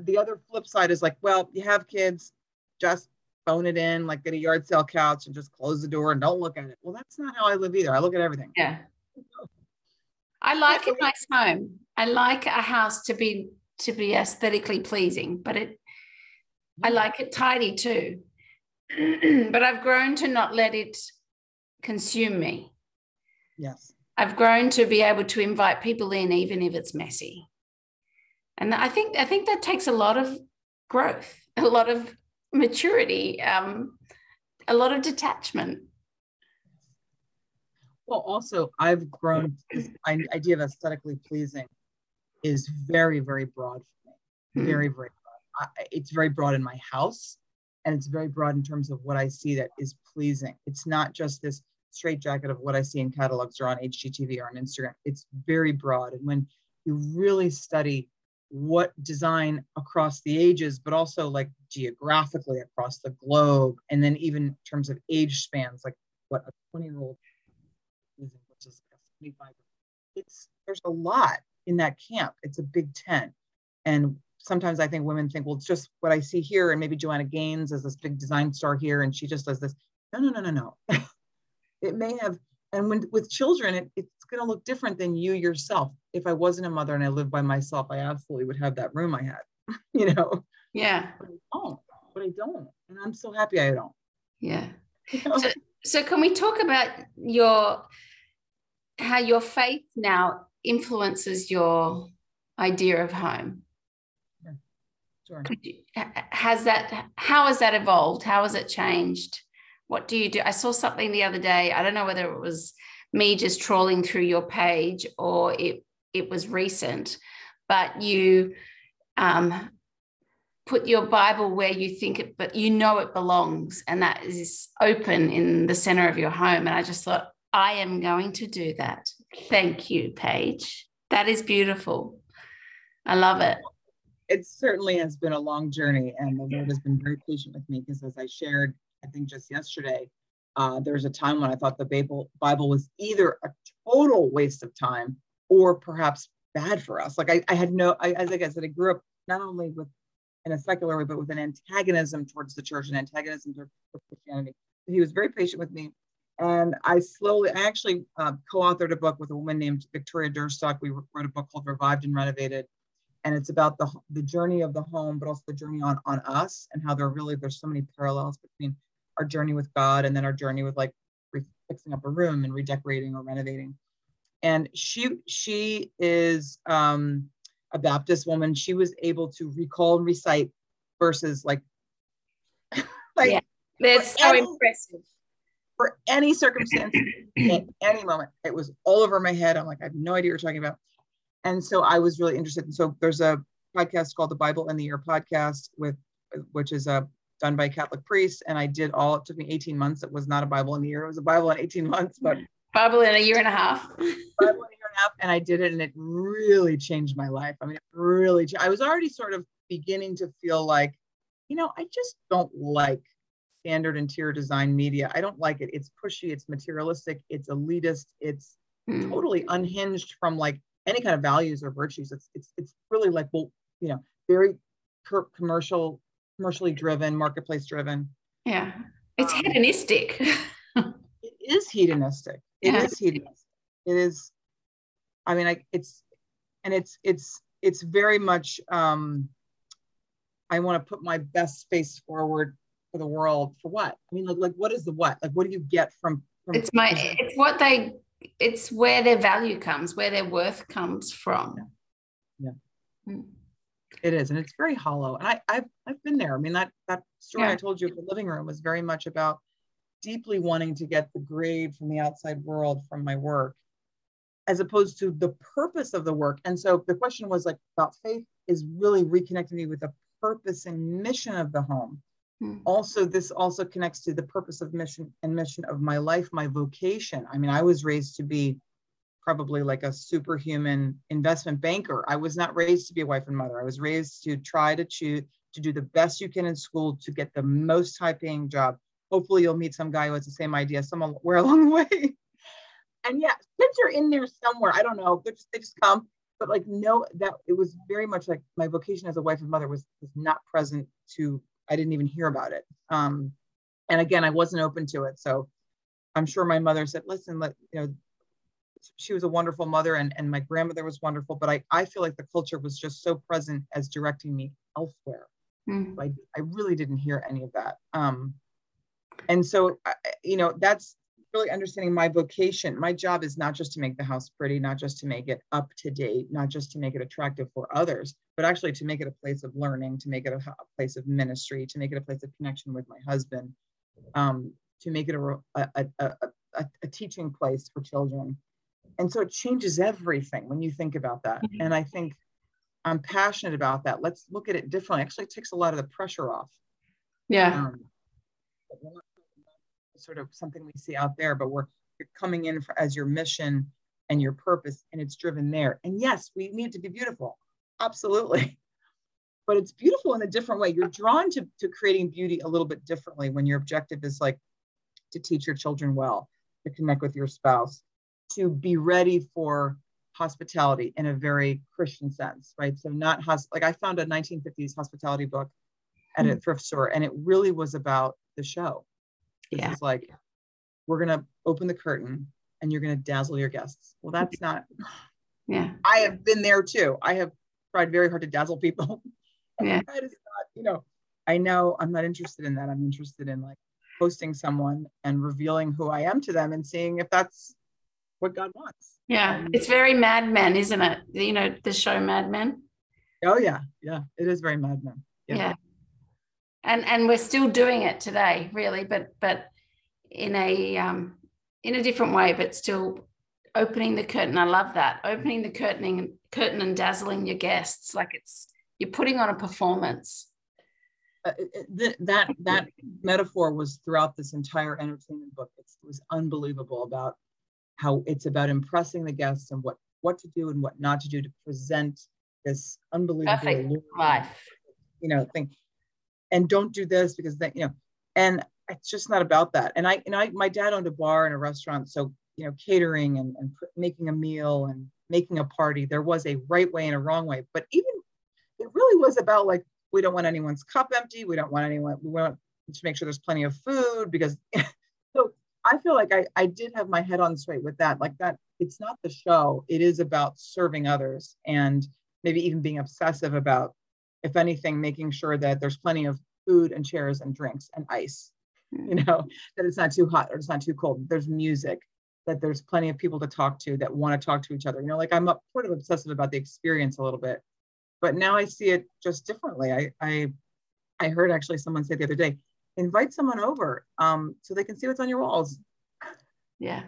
the other flip side is like, well, you have kids, just phone it in, like get a yard sale couch and just close the door and don't look at it. Well, that's not how I live either. I look at everything.
Yeah. I like a nice home. I like a house to be to be aesthetically pleasing, but it I like it tidy too. but I've grown to not let it consume me.
Yes.
I've grown to be able to invite people in even if it's messy. And I think I think that takes a lot of growth, a lot of maturity, um, a lot of detachment.
Well, also I've grown this idea of aesthetically pleasing is very, very broad for me. Hmm. Very, very it's very broad in my house and it's very broad in terms of what I see that is pleasing. It's not just this straight jacket of what I see in catalogs or on HGTV or on Instagram. It's very broad. And when you really study what design across the ages, but also like geographically across the globe, and then even in terms of age spans, like what a 20 year old is, which is 25. It's there's a lot in that camp. It's a big tent. And sometimes I think women think, well, it's just what I see here, and maybe Joanna Gaines is this big design star here, and she just does this. No, no, no, no, no. it may have, and when with children, it, it's going to look different than you yourself. If I wasn't a mother and I lived by myself, I absolutely would have that room I had. you know.
Yeah.
But I don't. But I don't, and I'm so happy I don't.
Yeah. So, so can we talk about your how your faith now influences your idea of home? Sure. You, has that how has that evolved? How has it changed? What do you do? I saw something the other day. I don't know whether it was me just trawling through your page or it it was recent, but you um, put your Bible where you think it, but you know it belongs, and that is open in the center of your home. And I just thought, I am going to do that. Thank you, Paige. That is beautiful. I love it
it certainly has been a long journey, and the Lord has been very patient with me because, as I shared, I think just yesterday, uh, there was a time when I thought the Bible Bible was either a total waste of time or perhaps bad for us. Like I, I had no, I, as like I said, I grew up not only with in a secular way, but with an antagonism towards the church and antagonism towards Christianity. He was very patient with me. And I slowly, I actually uh, co-authored a book with a woman named Victoria Durstock. We wrote a book called Revived and Renovated and it's about the the journey of the home, but also the journey on on us and how there really there's so many parallels between our journey with God and then our journey with like fixing up a room and redecorating or renovating. and she she is um, a Baptist woman. She was able to recall and recite verses like
like yeah. that's so any, impressive
for any circumstance at any moment. It was all over my head. I'm like, I have no idea what you're talking about. And so I was really interested. And so there's a podcast called the Bible in the Year podcast with which is a done by Catholic priests. And I did all, it took me 18 months. It was not a Bible in a year. It was a Bible in 18 months, but
Bible in a year and a half. Bible in a year
and a half. And I did it and it really changed my life. I mean, it really, I was already sort of beginning to feel like, you know, I just don't like standard interior design media. I don't like it. It's pushy, it's materialistic, it's elitist, it's mm. totally unhinged from like any kind of values or virtues. It's it's it's really like well, you know, very commercial, commercially driven, marketplace driven.
Yeah, it's um, hedonistic.
it is hedonistic. It yeah. is hedonistic. It is. I mean, I it's and it's it's it's very much. um I want to put my best face forward for the world for what? I mean, like, like what is the what? Like, what do you get from? from
it's my, it's what they, it's where their value comes, where their worth comes from.
Yeah. yeah. Mm. It is, and it's very hollow. And I, I've, I've been there. I mean, that that story yeah. I told you of the living room was very much about deeply wanting to get the grade from the outside world from my work, as opposed to the purpose of the work. And so the question was like about faith is really reconnecting me with the purpose and mission of the home Hmm. Also, this also connects to the purpose of mission and mission of my life, my vocation. I mean, I was raised to be probably like a superhuman investment banker. I was not raised to be a wife and mother. I was raised to try to choose to do the best you can in school to get the most high paying job. Hopefully, you'll meet some guy who has the same idea somewhere along the way. and yeah, kids are in there somewhere. I don't know. Just, they just come. But like, no, that it was very much like my vocation as a wife and mother was, was not present to I didn't even hear about it. Um, and again, I wasn't open to it. So I'm sure my mother said, listen, let, you know, she was a wonderful mother and, and my grandmother was wonderful, but I, I feel like the culture was just so present as directing me elsewhere. Mm. I, I really didn't hear any of that. Um, and so, I, you know, that's really understanding my vocation. My job is not just to make the house pretty, not just to make it up to date, not just to make it attractive for others, but actually to make it a place of learning, to make it a, a place of ministry, to make it a place of connection with my husband, um, to make it a, a, a, a, teaching place for children. And so it changes everything when you think about that. Mm-hmm. And I think I'm passionate about that. Let's look at it differently. Actually, it takes a lot of the pressure off.
Yeah. Um,
sort of something we see out there, but we're coming in for, as your mission and your purpose, and it's driven there. And yes, we need to be beautiful, absolutely. But it's beautiful in a different way. You're drawn to, to creating beauty a little bit differently when your objective is like to teach your children well, to connect with your spouse, to be ready for hospitality in a very Christian sense, right? So not hos- like I found a 1950s hospitality book at a hmm. thrift store, and it really was about the show. Yeah. It's like, we're going to open the curtain and you're going to dazzle your guests. Well, that's not,
yeah.
I have been there too. I have tried very hard to dazzle people.
Yeah.
that is not, you know, I know I'm not interested in that. I'm interested in like hosting someone and revealing who I am to them and seeing if that's what God wants.
Yeah. Um, it's very Mad Men, isn't it? You know, the show Mad Men.
Oh yeah. Yeah. It is very Mad Men.
Yeah. yeah and and we're still doing it today really but but in a um, in a different way but still opening the curtain. I love that. Opening the curtaining curtain and dazzling your guests. Like it's you're putting on a performance.
Uh, th- that that metaphor was throughout this entire entertainment book. It's, it was unbelievable about how it's about impressing the guests and what what to do and what not to do to present this unbelievable
life.
you know thing. And don't do this because then you know and it's just not about that. And i and I, my dad owned a bar and a restaurant so you know catering and, and making a meal and making a party there was a right way and a wrong way but even it really was about like we don't want anyone's cup empty we don't want anyone we want to make sure there's plenty of food because so i feel like I, I did have my head on straight with that like that it's not the show it is about serving others and maybe even being obsessive about if anything, making sure that there's plenty of food and chairs and drinks and ice, you hmm. know, that it's not too hot or it's not too cold. There's music. That there's plenty of people to talk to that want to talk to each other. You know, like I'm sort of obsessive about the experience a little bit, but now I see it just differently. I I I heard actually someone say the other day, invite someone over um, so they can see what's on your walls.
Yeah.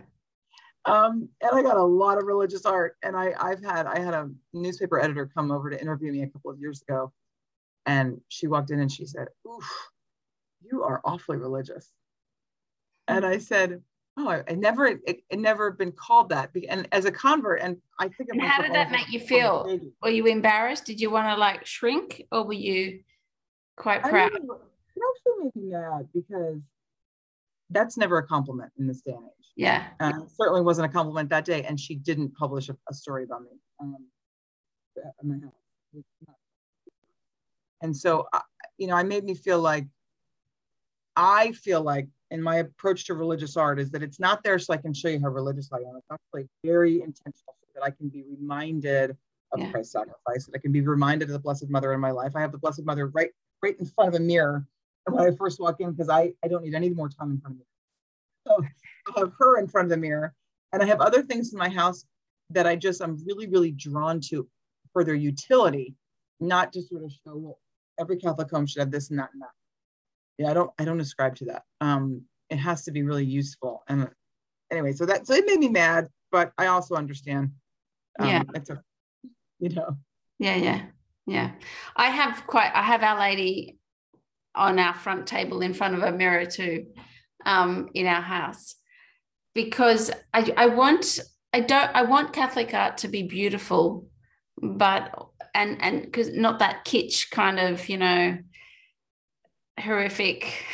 Um, and I got a lot of religious art, and I I've had I had a newspaper editor come over to interview me a couple of years ago, and she walked in and she said, "Oof, you are awfully religious." And I said, "Oh, I, I never it, it, never been called that." And as a convert, and I think.
And how did that make you feel? Were you embarrassed? Did you want to like shrink, or were you quite proud? I mean,
it actually made me mad because that's never a compliment in this day and age.
Yeah.
Uh, certainly wasn't a compliment that day. And she didn't publish a, a story about me um, my house. And so, you know, I made me feel like, I feel like in my approach to religious art is that it's not there so I can show you how religious I am. It's actually very intentional so that I can be reminded of yeah. Christ's sacrifice, that I can be reminded of the Blessed Mother in my life. I have the Blessed Mother right, right in front of a mirror when I first walk in because I, I don't need any more time in front of me. So I have her in front of the mirror. And I have other things in my house that I just, I'm really, really drawn to for their utility, not to sort of show, well, every Catholic home should have this and that and that. Yeah, I don't, I don't ascribe to that. Um, it has to be really useful. And anyway, so that, so it made me mad, but I also understand.
Um, yeah.
It's a, you know.
Yeah, yeah, yeah. I have quite, I have Our Lady on our front table in front of a mirror too um, in our house because I, I want I don't I want Catholic art to be beautiful, but and and because not that kitsch kind of you know horrific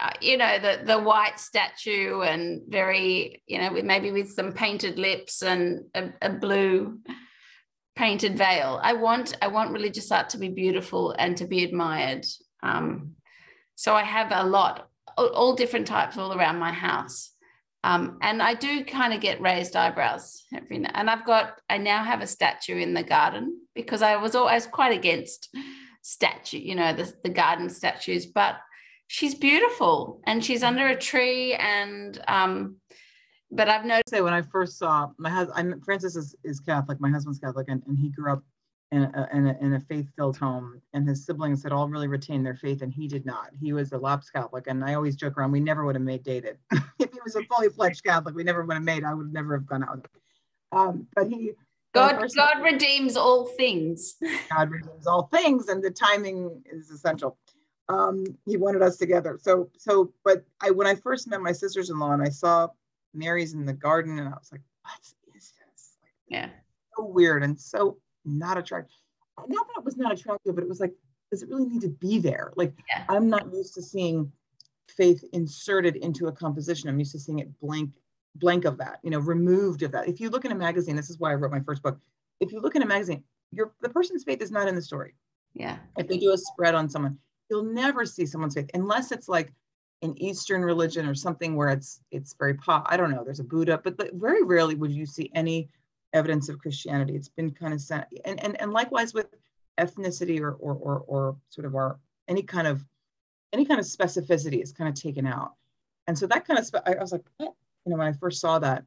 uh, you know the the white statue and very you know maybe with some painted lips and a, a blue painted veil. I want I want religious art to be beautiful and to be admired. Um, so I have a lot, all, all different types, all around my house. Um, and I do kind of get raised eyebrows every now. And I've got I now have a statue in the garden because I was always quite against statue, you know, the, the garden statues. But she's beautiful and she's under a tree and um, but I've noticed
that when I first saw my husband, Francis is, is Catholic, my husband's Catholic, and, and he grew up in a, in a, in a faith-filled home, and his siblings had all really retained their faith, and he did not. He was a lapsed Catholic, and I always joke around, we never would have made dated. if he was a fully fledged Catholic, we never would have made. I would never have gone out. Um, but he.
God, God redeems all things.
God redeems all things, and the timing is essential. Um, he wanted us together. So, so, but I when I first met my sisters-in-law, and I saw Mary's in the garden, and I was like, what is this? Like,
yeah.
So weird and so not attractive. Not that it was not attractive, but it was like, does it really need to be there? Like, yeah. I'm not used to seeing faith inserted into a composition. I'm used to seeing it blank, blank of that, you know, removed of that. If you look in a magazine, this is why I wrote my first book. If you look in a magazine, your the person's faith is not in the story.
Yeah.
If they do a spread on someone, you'll never see someone's faith unless it's like an Eastern religion or something where it's it's very pop. I don't know. There's a Buddha, but, but very rarely would you see any evidence of Christianity. It's been kind of and and and likewise with ethnicity or or or, or sort of our any kind of any kind of specificity is kind of taken out. And so that kind of I, I was like, what? You know, when I first saw that.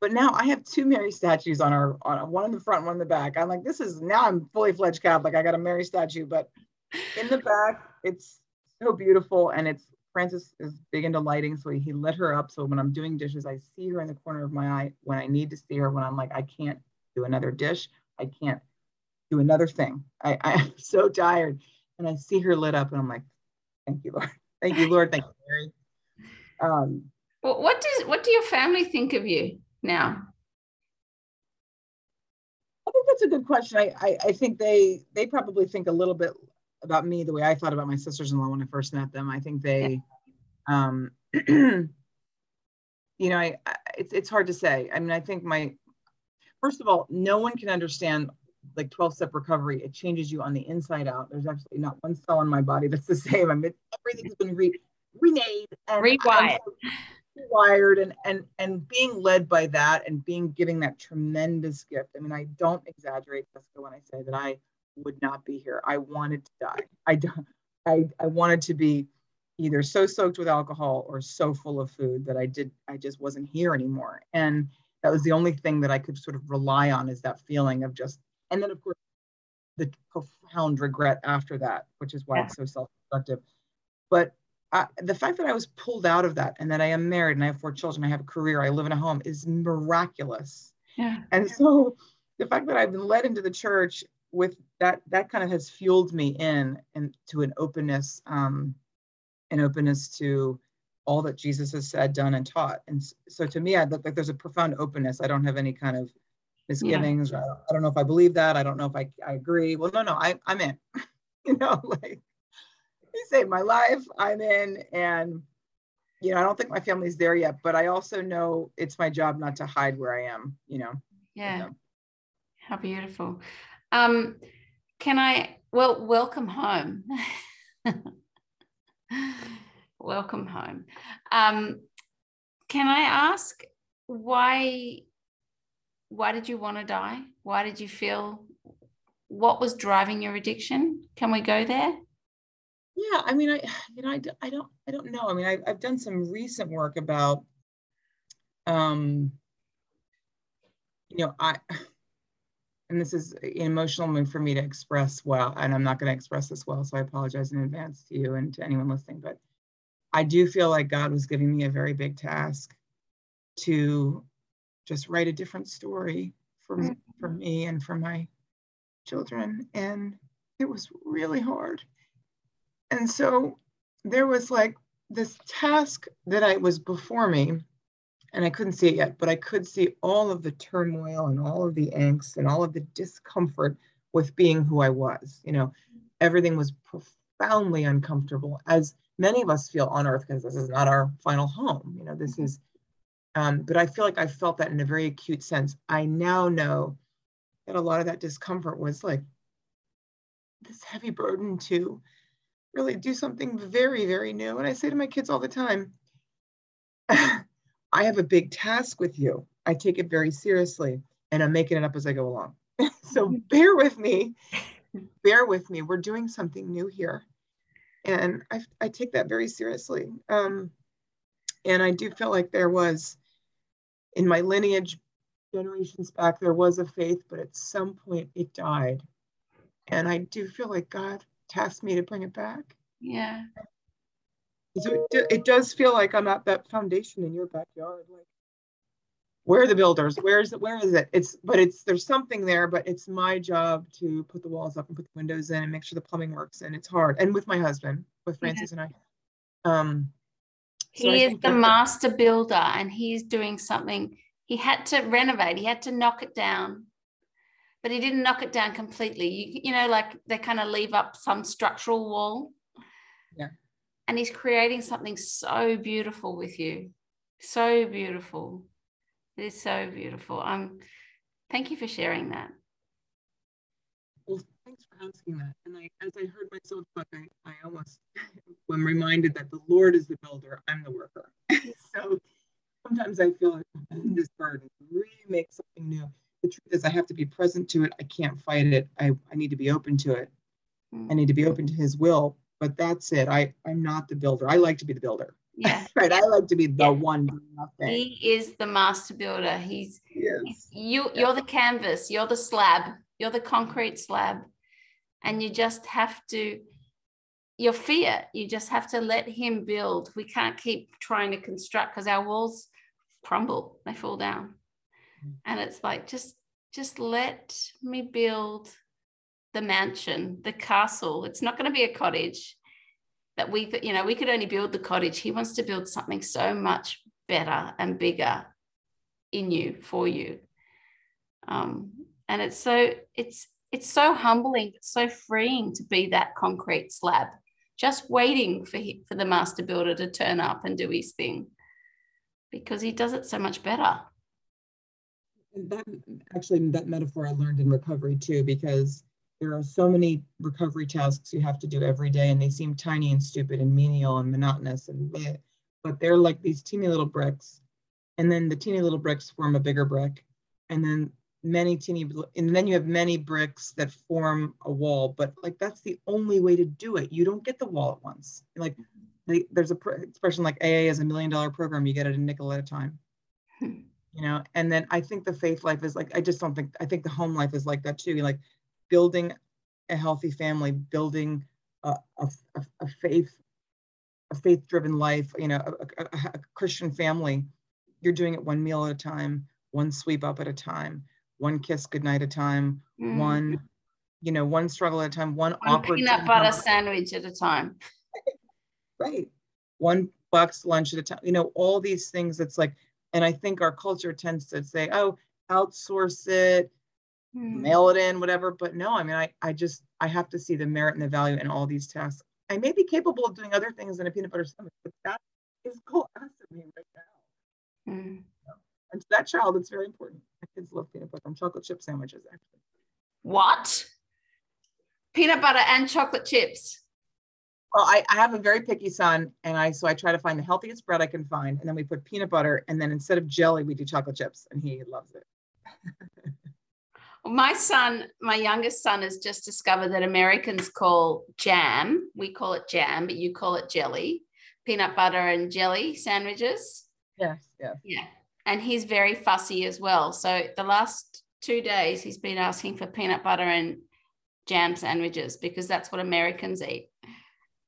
But now I have two Mary statues on our on one in the front, one in the back. I'm like, this is now I'm fully fledged Catholic. I got a Mary statue, but in the back, it's so beautiful and it's Francis is big into lighting, so he lit her up. So when I'm doing dishes, I see her in the corner of my eye when I need to see her. When I'm like, I can't do another dish, I can't do another thing. I, I'm so tired, and I see her lit up, and I'm like, thank you, Lord, thank you, Lord, thank you, Mary.
Um, well, what does what do your family think of you now?
I think that's a good question. I, I, I think they they probably think a little bit about me the way I thought about my sisters-in-law when I first met them. I think they, yeah. um, you know, I, I, it's it's hard to say. I mean, I think my first of all, no one can understand like 12 step recovery. It changes you on the inside out. There's actually not one cell in my body that's the same. I mean, everything's been re- remade and
rewired.
Wired and and and being led by that and being giving that tremendous gift. I mean, I don't exaggerate, Jessica, when I say that I would not be here. I wanted to die. I, I, I wanted to be either so soaked with alcohol or so full of food that I did I just wasn't here anymore. And that was the only thing that I could sort of rely on is that feeling of just and then of course the profound regret after that, which is why yeah. it's so self-destructive. But uh, the fact that I was pulled out of that and that I am married and I have four children, I have a career, I live in a home is miraculous.
Yeah.
And so the fact that I've been led into the church with that, that kind of has fueled me in and to an openness, um, an openness to all that Jesus has said, done, and taught. And so to me, I look like there's a profound openness. I don't have any kind of misgivings. Yeah. I, don't, I, don't, know if I believe that. I don't know if I, I agree. Well, no, no, I, I'm in. you know, like he saved my life. I'm in, and you know, I don't think my family's there yet, but I also know it's my job not to hide where I am. You know.
Yeah. How beautiful. Um, can I? Well, welcome home. welcome home. Um, can I ask why? Why did you want to die? Why did you feel? What was driving your addiction? Can we go there?
Yeah, I mean, I you know, I, I don't I don't know. I mean, I, I've done some recent work about, um, you know, I, and this is an emotional move for me to express well, and I'm not going to express this well, so I apologize in advance to you and to anyone listening. But I do feel like God was giving me a very big task to just write a different story for mm-hmm. for me and for my children, and it was really hard and so there was like this task that I was before me, and I couldn't see it yet, but I could see all of the turmoil and all of the angst and all of the discomfort with being who I was. You know, everything was profoundly uncomfortable, as many of us feel on earth, because this is not our final home. You know, this is, um, but I feel like I felt that in a very acute sense. I now know that a lot of that discomfort was like this heavy burden to really do something very, very new. And I say to my kids all the time, I have a big task with you. I take it very seriously and I'm making it up as I go along. so mm-hmm. bear with me. Bear with me. We're doing something new here. And I, I take that very seriously. Um, and I do feel like there was, in my lineage, generations back, there was a faith, but at some point it died. And I do feel like God tasked me to bring it back.
Yeah.
So it, it does feel like I'm at that foundation in your backyard. Like, where are the builders? Where's it? where is it? It's but it's there's something there, but it's my job to put the walls up and put the windows in and make sure the plumbing works. And it's hard. And with my husband, with Francis yeah. and I. Um
so he I is the master builder and he's doing something. He had to renovate, he had to knock it down but he didn't knock it down completely. You, you know, like they kind of leave up some structural wall.
Yeah.
And he's creating something so beautiful with you. So beautiful. It is so beautiful. Um, thank you for sharing that.
Well, thanks for asking that. And I, as I heard myself talk, I, I almost am reminded that the Lord is the builder, I'm the worker. so sometimes I feel like this burden really make something new the truth is I have to be present to it. I can't fight it. I, I need to be open to it. Mm. I need to be open to his will. But that's it. I, I'm not the builder. I like to be the builder.
Yeah.
right. I like to be the
yeah.
one doing nothing.
He is the master builder. He's,
yes.
he's you you're the canvas, you're the slab, you're the concrete slab. And you just have to your fear, you just have to let him build. We can't keep trying to construct because our walls crumble, they fall down and it's like just just let me build the mansion the castle. It's not going to be a cottage that we could you know we could only build the cottage. He wants to build something so much better and bigger in you for you. Um, and it's so it's it's so humbling so freeing to be that concrete slab just waiting for he, for the master builder to turn up and do his thing because he does it so much better
and that actually that metaphor I learned in recovery too, because there are so many recovery tasks you have to do every day, and they seem tiny and stupid and menial and monotonous, and but they're like these teeny little bricks, and then the teeny little bricks form a bigger brick, and then many teeny, and then you have many bricks that form a wall. But like that's the only way to do it. You don't get the wall at once. Like mm-hmm. they, there's a pr- expression like AA is a million dollar program. You get it a nickel at a time. You know, and then I think the faith life is like I just don't think I think the home life is like that too. Like building a healthy family, building a, a, a faith a faith driven life. You know, a, a, Christian family. You're doing it one meal at a time, one sweep up at a time, one kiss goodnight at a time, mm. one you know, one struggle at a time, one, one awkward
peanut butter sandwich at a time.
right. One box lunch at a time. You know, all these things. It's like, and I think our culture tends to say, oh, outsource it, hmm. mail it in, whatever. But no, I mean, I, I just, I have to see the merit and the value in all these tasks. I may be capable of doing other things than a peanut butter sandwich, but that is cool to me right now. Hmm. And to that child, it's very important. My kids love peanut butter and chocolate chip sandwiches, actually.
What? peanut butter and chocolate chips.
Well, I, I have a very picky son, and I so I try to find the healthiest bread I can find, and then we put peanut butter, and then instead of jelly, we do chocolate chips, and he loves it.
my son, my youngest son, has just discovered that Americans call jam. We call it jam, but you call it jelly, peanut butter and jelly sandwiches.
Yes, yes.
Yeah, and he's very fussy as well. So the last two days, he's been asking for peanut butter and jam sandwiches because that's what Americans eat.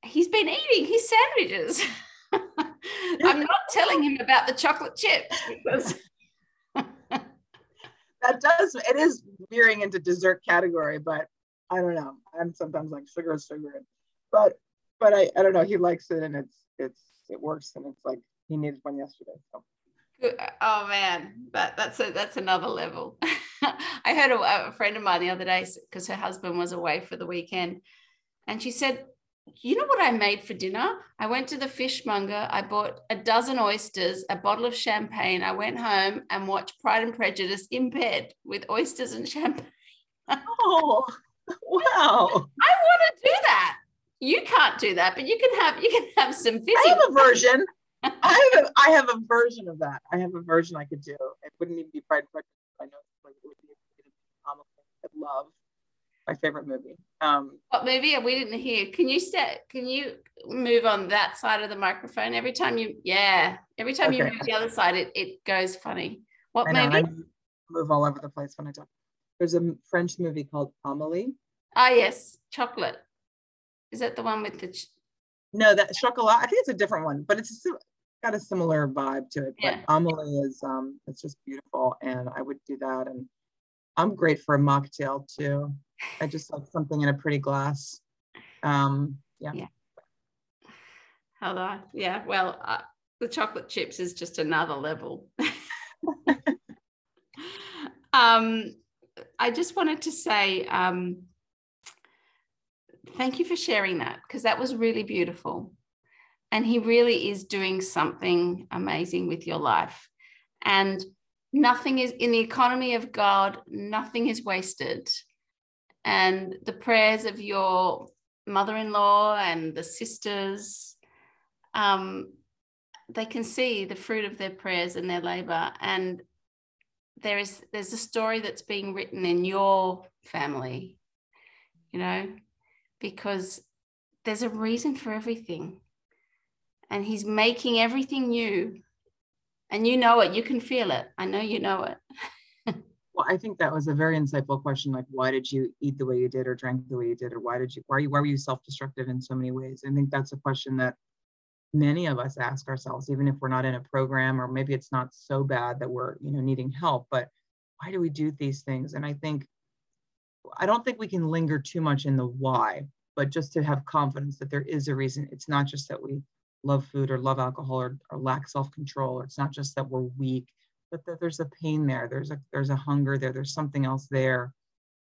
He's been eating his sandwiches. I'm not telling him about the chocolate chips because
that does it is veering into dessert category, but I don't know. I'm sometimes like sugar is sugar, but but I, I don't know. He likes it and it's it's it works and it's like he needed one yesterday. So.
Oh man, that that's a, that's another level. I heard a, a, friend of mine the other day because her husband was away for the weekend, and she said, "You know what I made for dinner? I went to the fishmonger. I bought a dozen oysters, a bottle of champagne. I went home and watched Pride and Prejudice in bed with oysters and champagne."
oh, wow! I
want to do that. You can't do that, but you can have you can have some. Fish.
I have a version. I have a, I have a version of that. I have a version I could do. It wouldn't even be Pride and Prejudice. I know it would be I love my favorite movie. Um,
what movie? We didn't hear. Can you step? Can you move on that side of the microphone every time you? Yeah, every time okay. you move the other side, it, it goes funny. What know, movie? I
move all over the place when I talk. There's a French movie called Amelie.
Ah, yes, chocolate. Is that the one with the? Ch-
no, that chocolate. I think it's a different one, but it's got a similar vibe to it. But yeah. Amelie is um, it's just beautiful, and I would do that. And I'm great for a mocktail too. I just like something in a pretty glass. Um, yeah.
Yeah. Hold on. Yeah. Well, uh, the chocolate chips is just another level. um, I just wanted to say um, thank you for sharing that because that was really beautiful. And he really is doing something amazing with your life. And nothing is in the economy of God, nothing is wasted. And the prayers of your mother in law and the sisters, um, they can see the fruit of their prayers and their labor. And there is there's a story that's being written in your family, you know, because there's a reason for everything. And he's making everything new and you know it you can feel it. I know you know it.
Well i think that was a very insightful question like why did you eat the way you did or drank the way you did or why did you why, you, why were you self-destructive in so many ways? I think that's a question that many of us ask ourselves even if we're not in a program or maybe it's not so bad that we're you know needing help but why do we do these things? And i think i don't think we can linger too much in the why but just to have confidence that there is a reason. It's not just that we love food or love alcohol or, or lack self-control. It's not just that we're weak, but that there's a pain there. There's a there's a hunger there. There's something else there.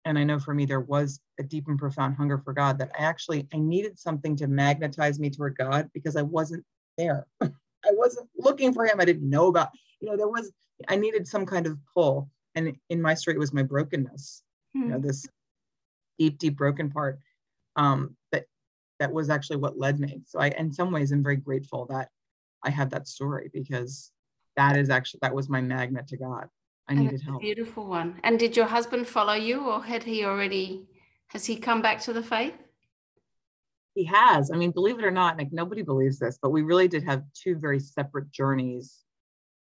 And I know for me there was a deep and profound hunger for God that I actually I needed something to magnetize me toward God because I wasn't there. I wasn't looking for him. I didn't know about, you know, there was I needed some kind of pull. And in my story, it was my brokenness, hmm. you know, hmm. this deep, deep broken part um, that was actually what led me. So I, in some ways, I'm very grateful that I had that story because that is actually that was my magnet to God. I needed help.
beautiful one. And did your husband follow you, or had he already? Has he come back to the faith?
He has. I mean, believe it or not, like nobody believes this, but we really did have two very separate journeys.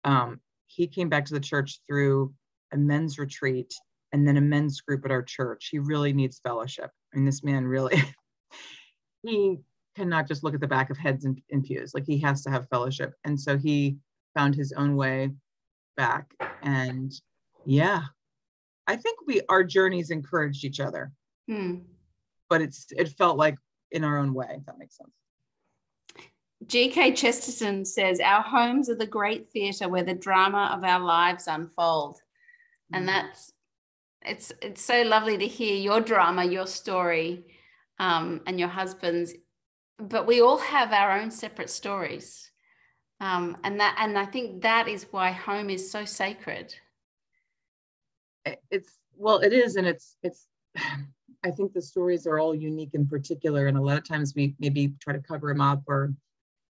Um, he came back to the church through a men's retreat and then a men's group at our church. He really needs fellowship. I mean, this man really, he cannot just look at the back of heads and, in pews. Like he has to have fellowship. And so he found his own way back. And yeah, I think we our journeys encouraged each other. Hmm. But it's it felt like in our own way, if that makes sense.
G.K. Chesterton says, Our homes are the great theatre where the drama of our lives unfold. Mm-hmm. And that's it's it's so lovely to hear your drama, your story, um, and your husband's. But we all have our own separate stories. Um, and that and I think that is why home is so sacred.
It's well, it is, and it's it's I think the stories are all unique in particular, and a lot of times we maybe try to cover them up or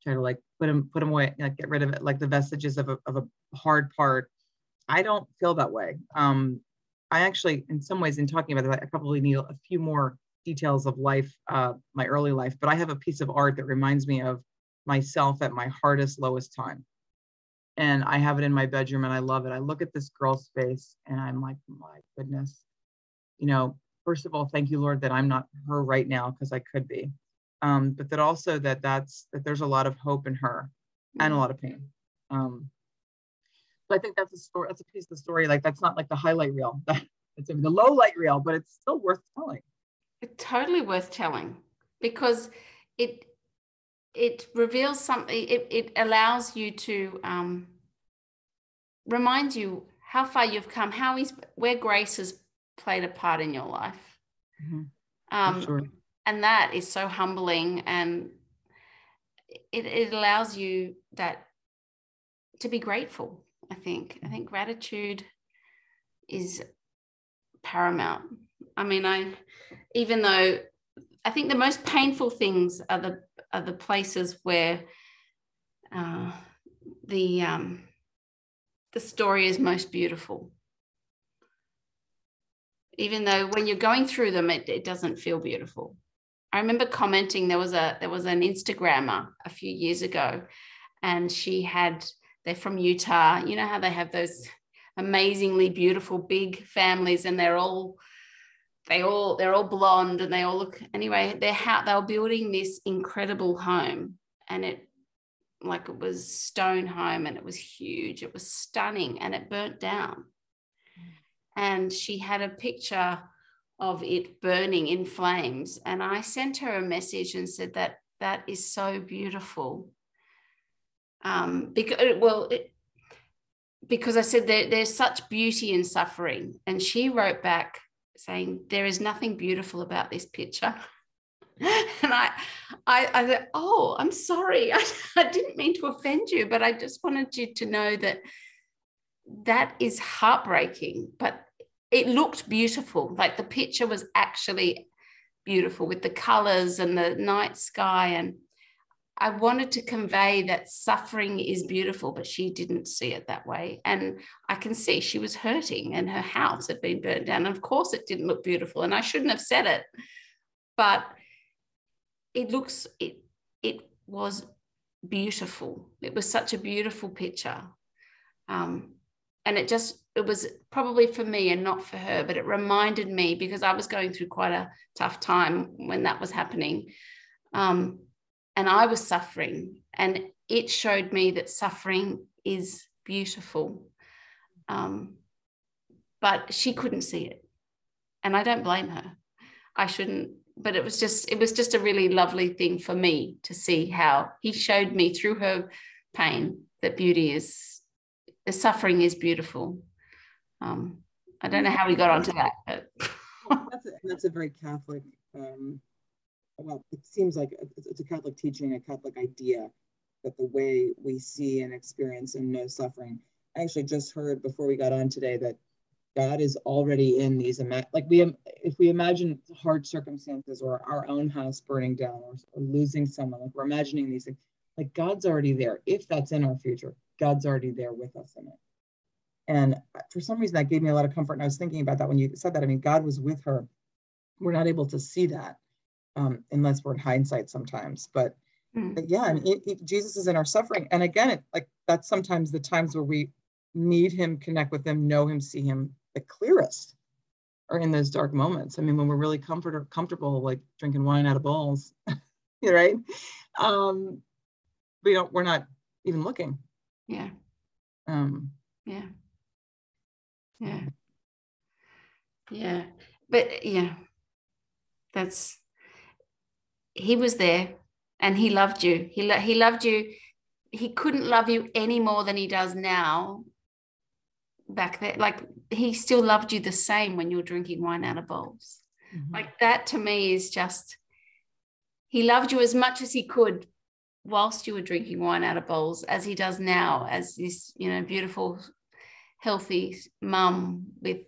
try to like put them put them away, like get rid of it, like the vestiges of a of a hard part. I don't feel that way. Um, I actually, in some ways, in talking about that, I probably need a few more details of life, uh, my early life. But I have a piece of art that reminds me of myself at my hardest, lowest time. And I have it in my bedroom and I love it. I look at this girl's face and I'm like, my goodness, you know, first of all, thank you, Lord, that I'm not her right now because I could be. Um, but that also that that's that there's a lot of hope in her and a lot of pain. Um, so I think that's a story. That's a piece of the story. Like that's not like the highlight reel. That it's the low light reel, but it's still worth telling.
It's totally worth telling because it it reveals something. It it allows you to um, remind you how far you've come, how is where grace has played a part in your life. Mm-hmm. Um, sure. And that is so humbling and it, it allows you that to be grateful, I think. I think gratitude is paramount. I mean, I even though I think the most painful things are the are the places where uh, the um, the story is most beautiful. Even though when you're going through them it, it doesn't feel beautiful. I remember commenting there was a there was an instagrammer a few years ago and she had they're from utah you know how they have those amazingly beautiful big families and they're all they all they're all blonde and they all look anyway they're how they were building this incredible home and it like it was stone home and it was huge it was stunning and it burnt down and she had a picture of it burning in flames. And I sent her a message and said that that is so beautiful. Um, because well, it, because I said there, there's such beauty in suffering, and she wrote back saying there is nothing beautiful about this picture. and I, I, I said, oh, I'm sorry, I, I didn't mean to offend you, but I just wanted you to know that that is heartbreaking. But it looked beautiful. Like the picture was actually beautiful with the colors and the night sky. And I wanted to convey that suffering is beautiful, but she didn't see it that way. And I can see she was hurting and her house had been burnt down. And of course, it didn't look beautiful. And I shouldn't have said it, but it looks, it, it was beautiful. It was such a beautiful picture. Um, and it just it was probably for me and not for her but it reminded me because i was going through quite a tough time when that was happening um, and i was suffering and it showed me that suffering is beautiful um, but she couldn't see it and i don't blame her i shouldn't but it was just it was just a really lovely thing for me to see how he showed me through her pain that beauty is the suffering is beautiful. Um, I don't know how we got onto that, but
that's, a, that's a very Catholic. Um, well, it seems like it's a Catholic teaching, a Catholic idea that the way we see and experience and know suffering. I actually just heard before we got on today that God is already in these like we if we imagine hard circumstances or our own house burning down or, or losing someone, like we're imagining these things, like God's already there. If that's in our future, God's already there with us in it. And for some reason, that gave me a lot of comfort. And I was thinking about that when you said that. I mean, God was with her. We're not able to see that. Um, unless we're in hindsight sometimes. But, mm. but yeah, and it, it, Jesus is in our suffering. And again, it, like that's sometimes the times where we need him, connect with him, know him, see him the clearest are in those dark moments. I mean, when we're really comfort comfortable, like drinking wine out of bowls, right? Um, we don't, we're not even looking.
Yeah. Um, yeah. Yeah. Yeah. But yeah, that's, he was there and he loved you. He, lo- he loved you. He couldn't love you any more than he does now back there. Like he still loved you the same when you're drinking wine out of bowls. Mm-hmm. Like that to me is just, he loved you as much as he could whilst you were drinking wine out of bowls as he does now as this, you know, beautiful, healthy mum with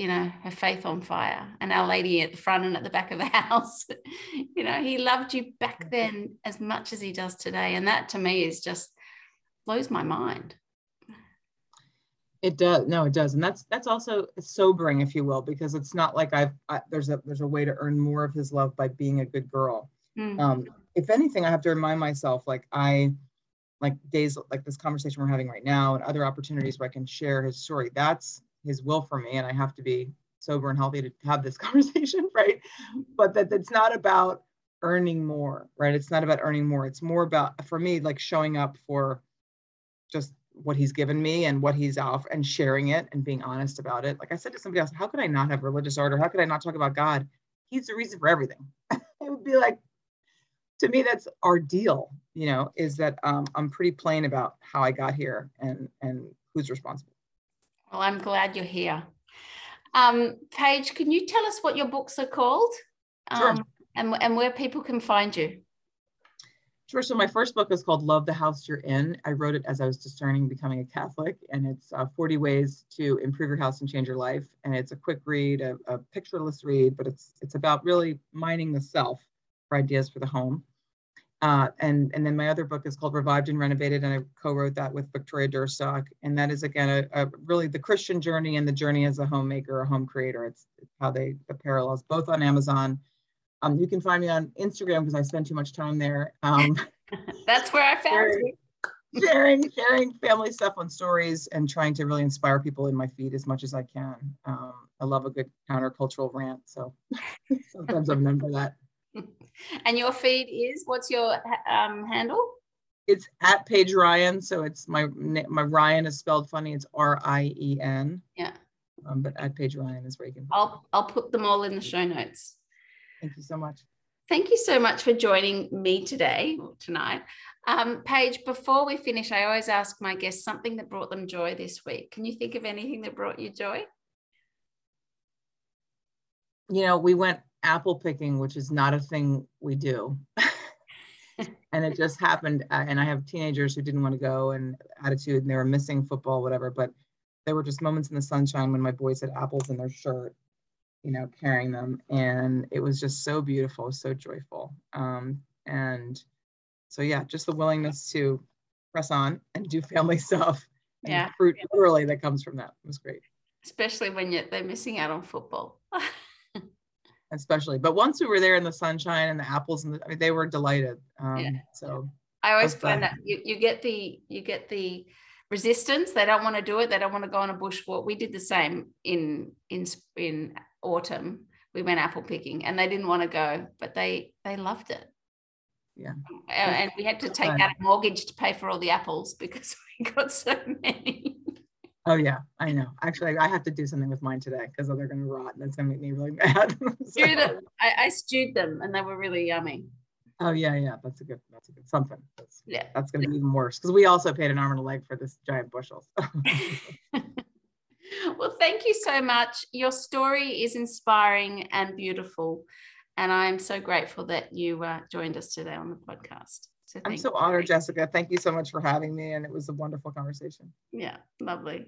you know, her faith on fire and Our Lady at the front and at the back of the house. you know, he loved you back mm-hmm. then as much as he does today. And that to me is just blows my mind.
It does. No, it does. And that's that's also sobering, if you will, because it's not like I've I, there's a there's a way to earn more of his love by being a good girl. Mm. Um, if anything, I have to remind myself, like I like days like this conversation we're having right now and other opportunities where I can share his story. That's his will for me and i have to be sober and healthy to have this conversation right? But that it's not about earning more right? It's not about earning more. It's more about for me like showing up for just what he's given me and what he's off and sharing it and being honest about it. Like i said to somebody else how could i not have religious order? How could i not talk about god? He's the reason for everything. It would be like to me that's our deal you know is that um, i'm pretty plain about how i got here and and who's responsible
well, I'm glad you're here. Um, Paige, can you tell us what your books are called?
Um, sure.
And, and where people can find you?
Sure. So my first book is called Love the House You're In. I wrote it as I was discerning becoming a Catholic, and it's uh, 40 ways to improve your house and change your life. And it's a quick read, a, a pictureless read, but it's it's about really mining the self for ideas for the home. Uh, and, and then my other book is called Revived and Renovated, and I co-wrote that with Victoria Duerstock. And that is again a, a, really the Christian journey and the journey as a homemaker, a home creator. It's, it's how they the parallels both on Amazon. Um, you can find me on Instagram because I spend too much time there. Um,
That's where I found sharing,
you. Sharing, sharing family stuff on stories and trying to really inspire people in my feed as much as I can. Um, I love a good countercultural rant, so sometimes I'm known for that.
And your feed is what's your um, handle?
It's at Paige Rien. So it's my my Ryan is spelled funny. It's R I E N.
Yeah.
Um, but at Paige Rien is where you can.
I'll I'll put them all in the show notes.
Thank you so much.
Thank you so much for joining me today or tonight. Um, Paige, before we finish, I always ask my guests something that brought them joy this week. Can you think of anything that brought you joy?
You know, we went apple picking, which is not a thing we do. and it just happened. Uh, and I have teenagers who didn't want to go and attitude, and they were missing football, whatever. But there were just moments in the sunshine when my boys had apples in their shirt, you know, carrying them. And it was just so beautiful, so joyful. Um, and so, yeah, just the willingness to press on and do family stuff. And
yeah.
fruit literally that comes from that it was great.
Especially when you're, they're missing out on football.
especially. But once we were there in the sunshine and the apples, and the, I mean, they were delighted. Um, yeah. So
I always find that you, you get the you get the resistance. They don't want to do it. They don't want to go on a bush walk. We did the same in in in autumn. We went apple picking, and they didn't want to go, but they they loved it.
Yeah.
And we had to take out a mortgage to pay for all the apples because we got so many.
Oh yeah, I know. Actually, I have to do something with mine today because they're going to rot, and it's going to make me really mad.
so. I, I stewed them, and they were really yummy.
Oh yeah, yeah, that's a good, that's a good something. That's,
yeah,
that's going to be even worse because we also paid an arm and a leg for this giant bushel.
well, thank you so much. Your story is inspiring and beautiful, and I'm so grateful that you uh, joined us today on the podcast.
So I'm so honored, Jessica. Thank you so much for having me. And it was a wonderful conversation.
Yeah, lovely.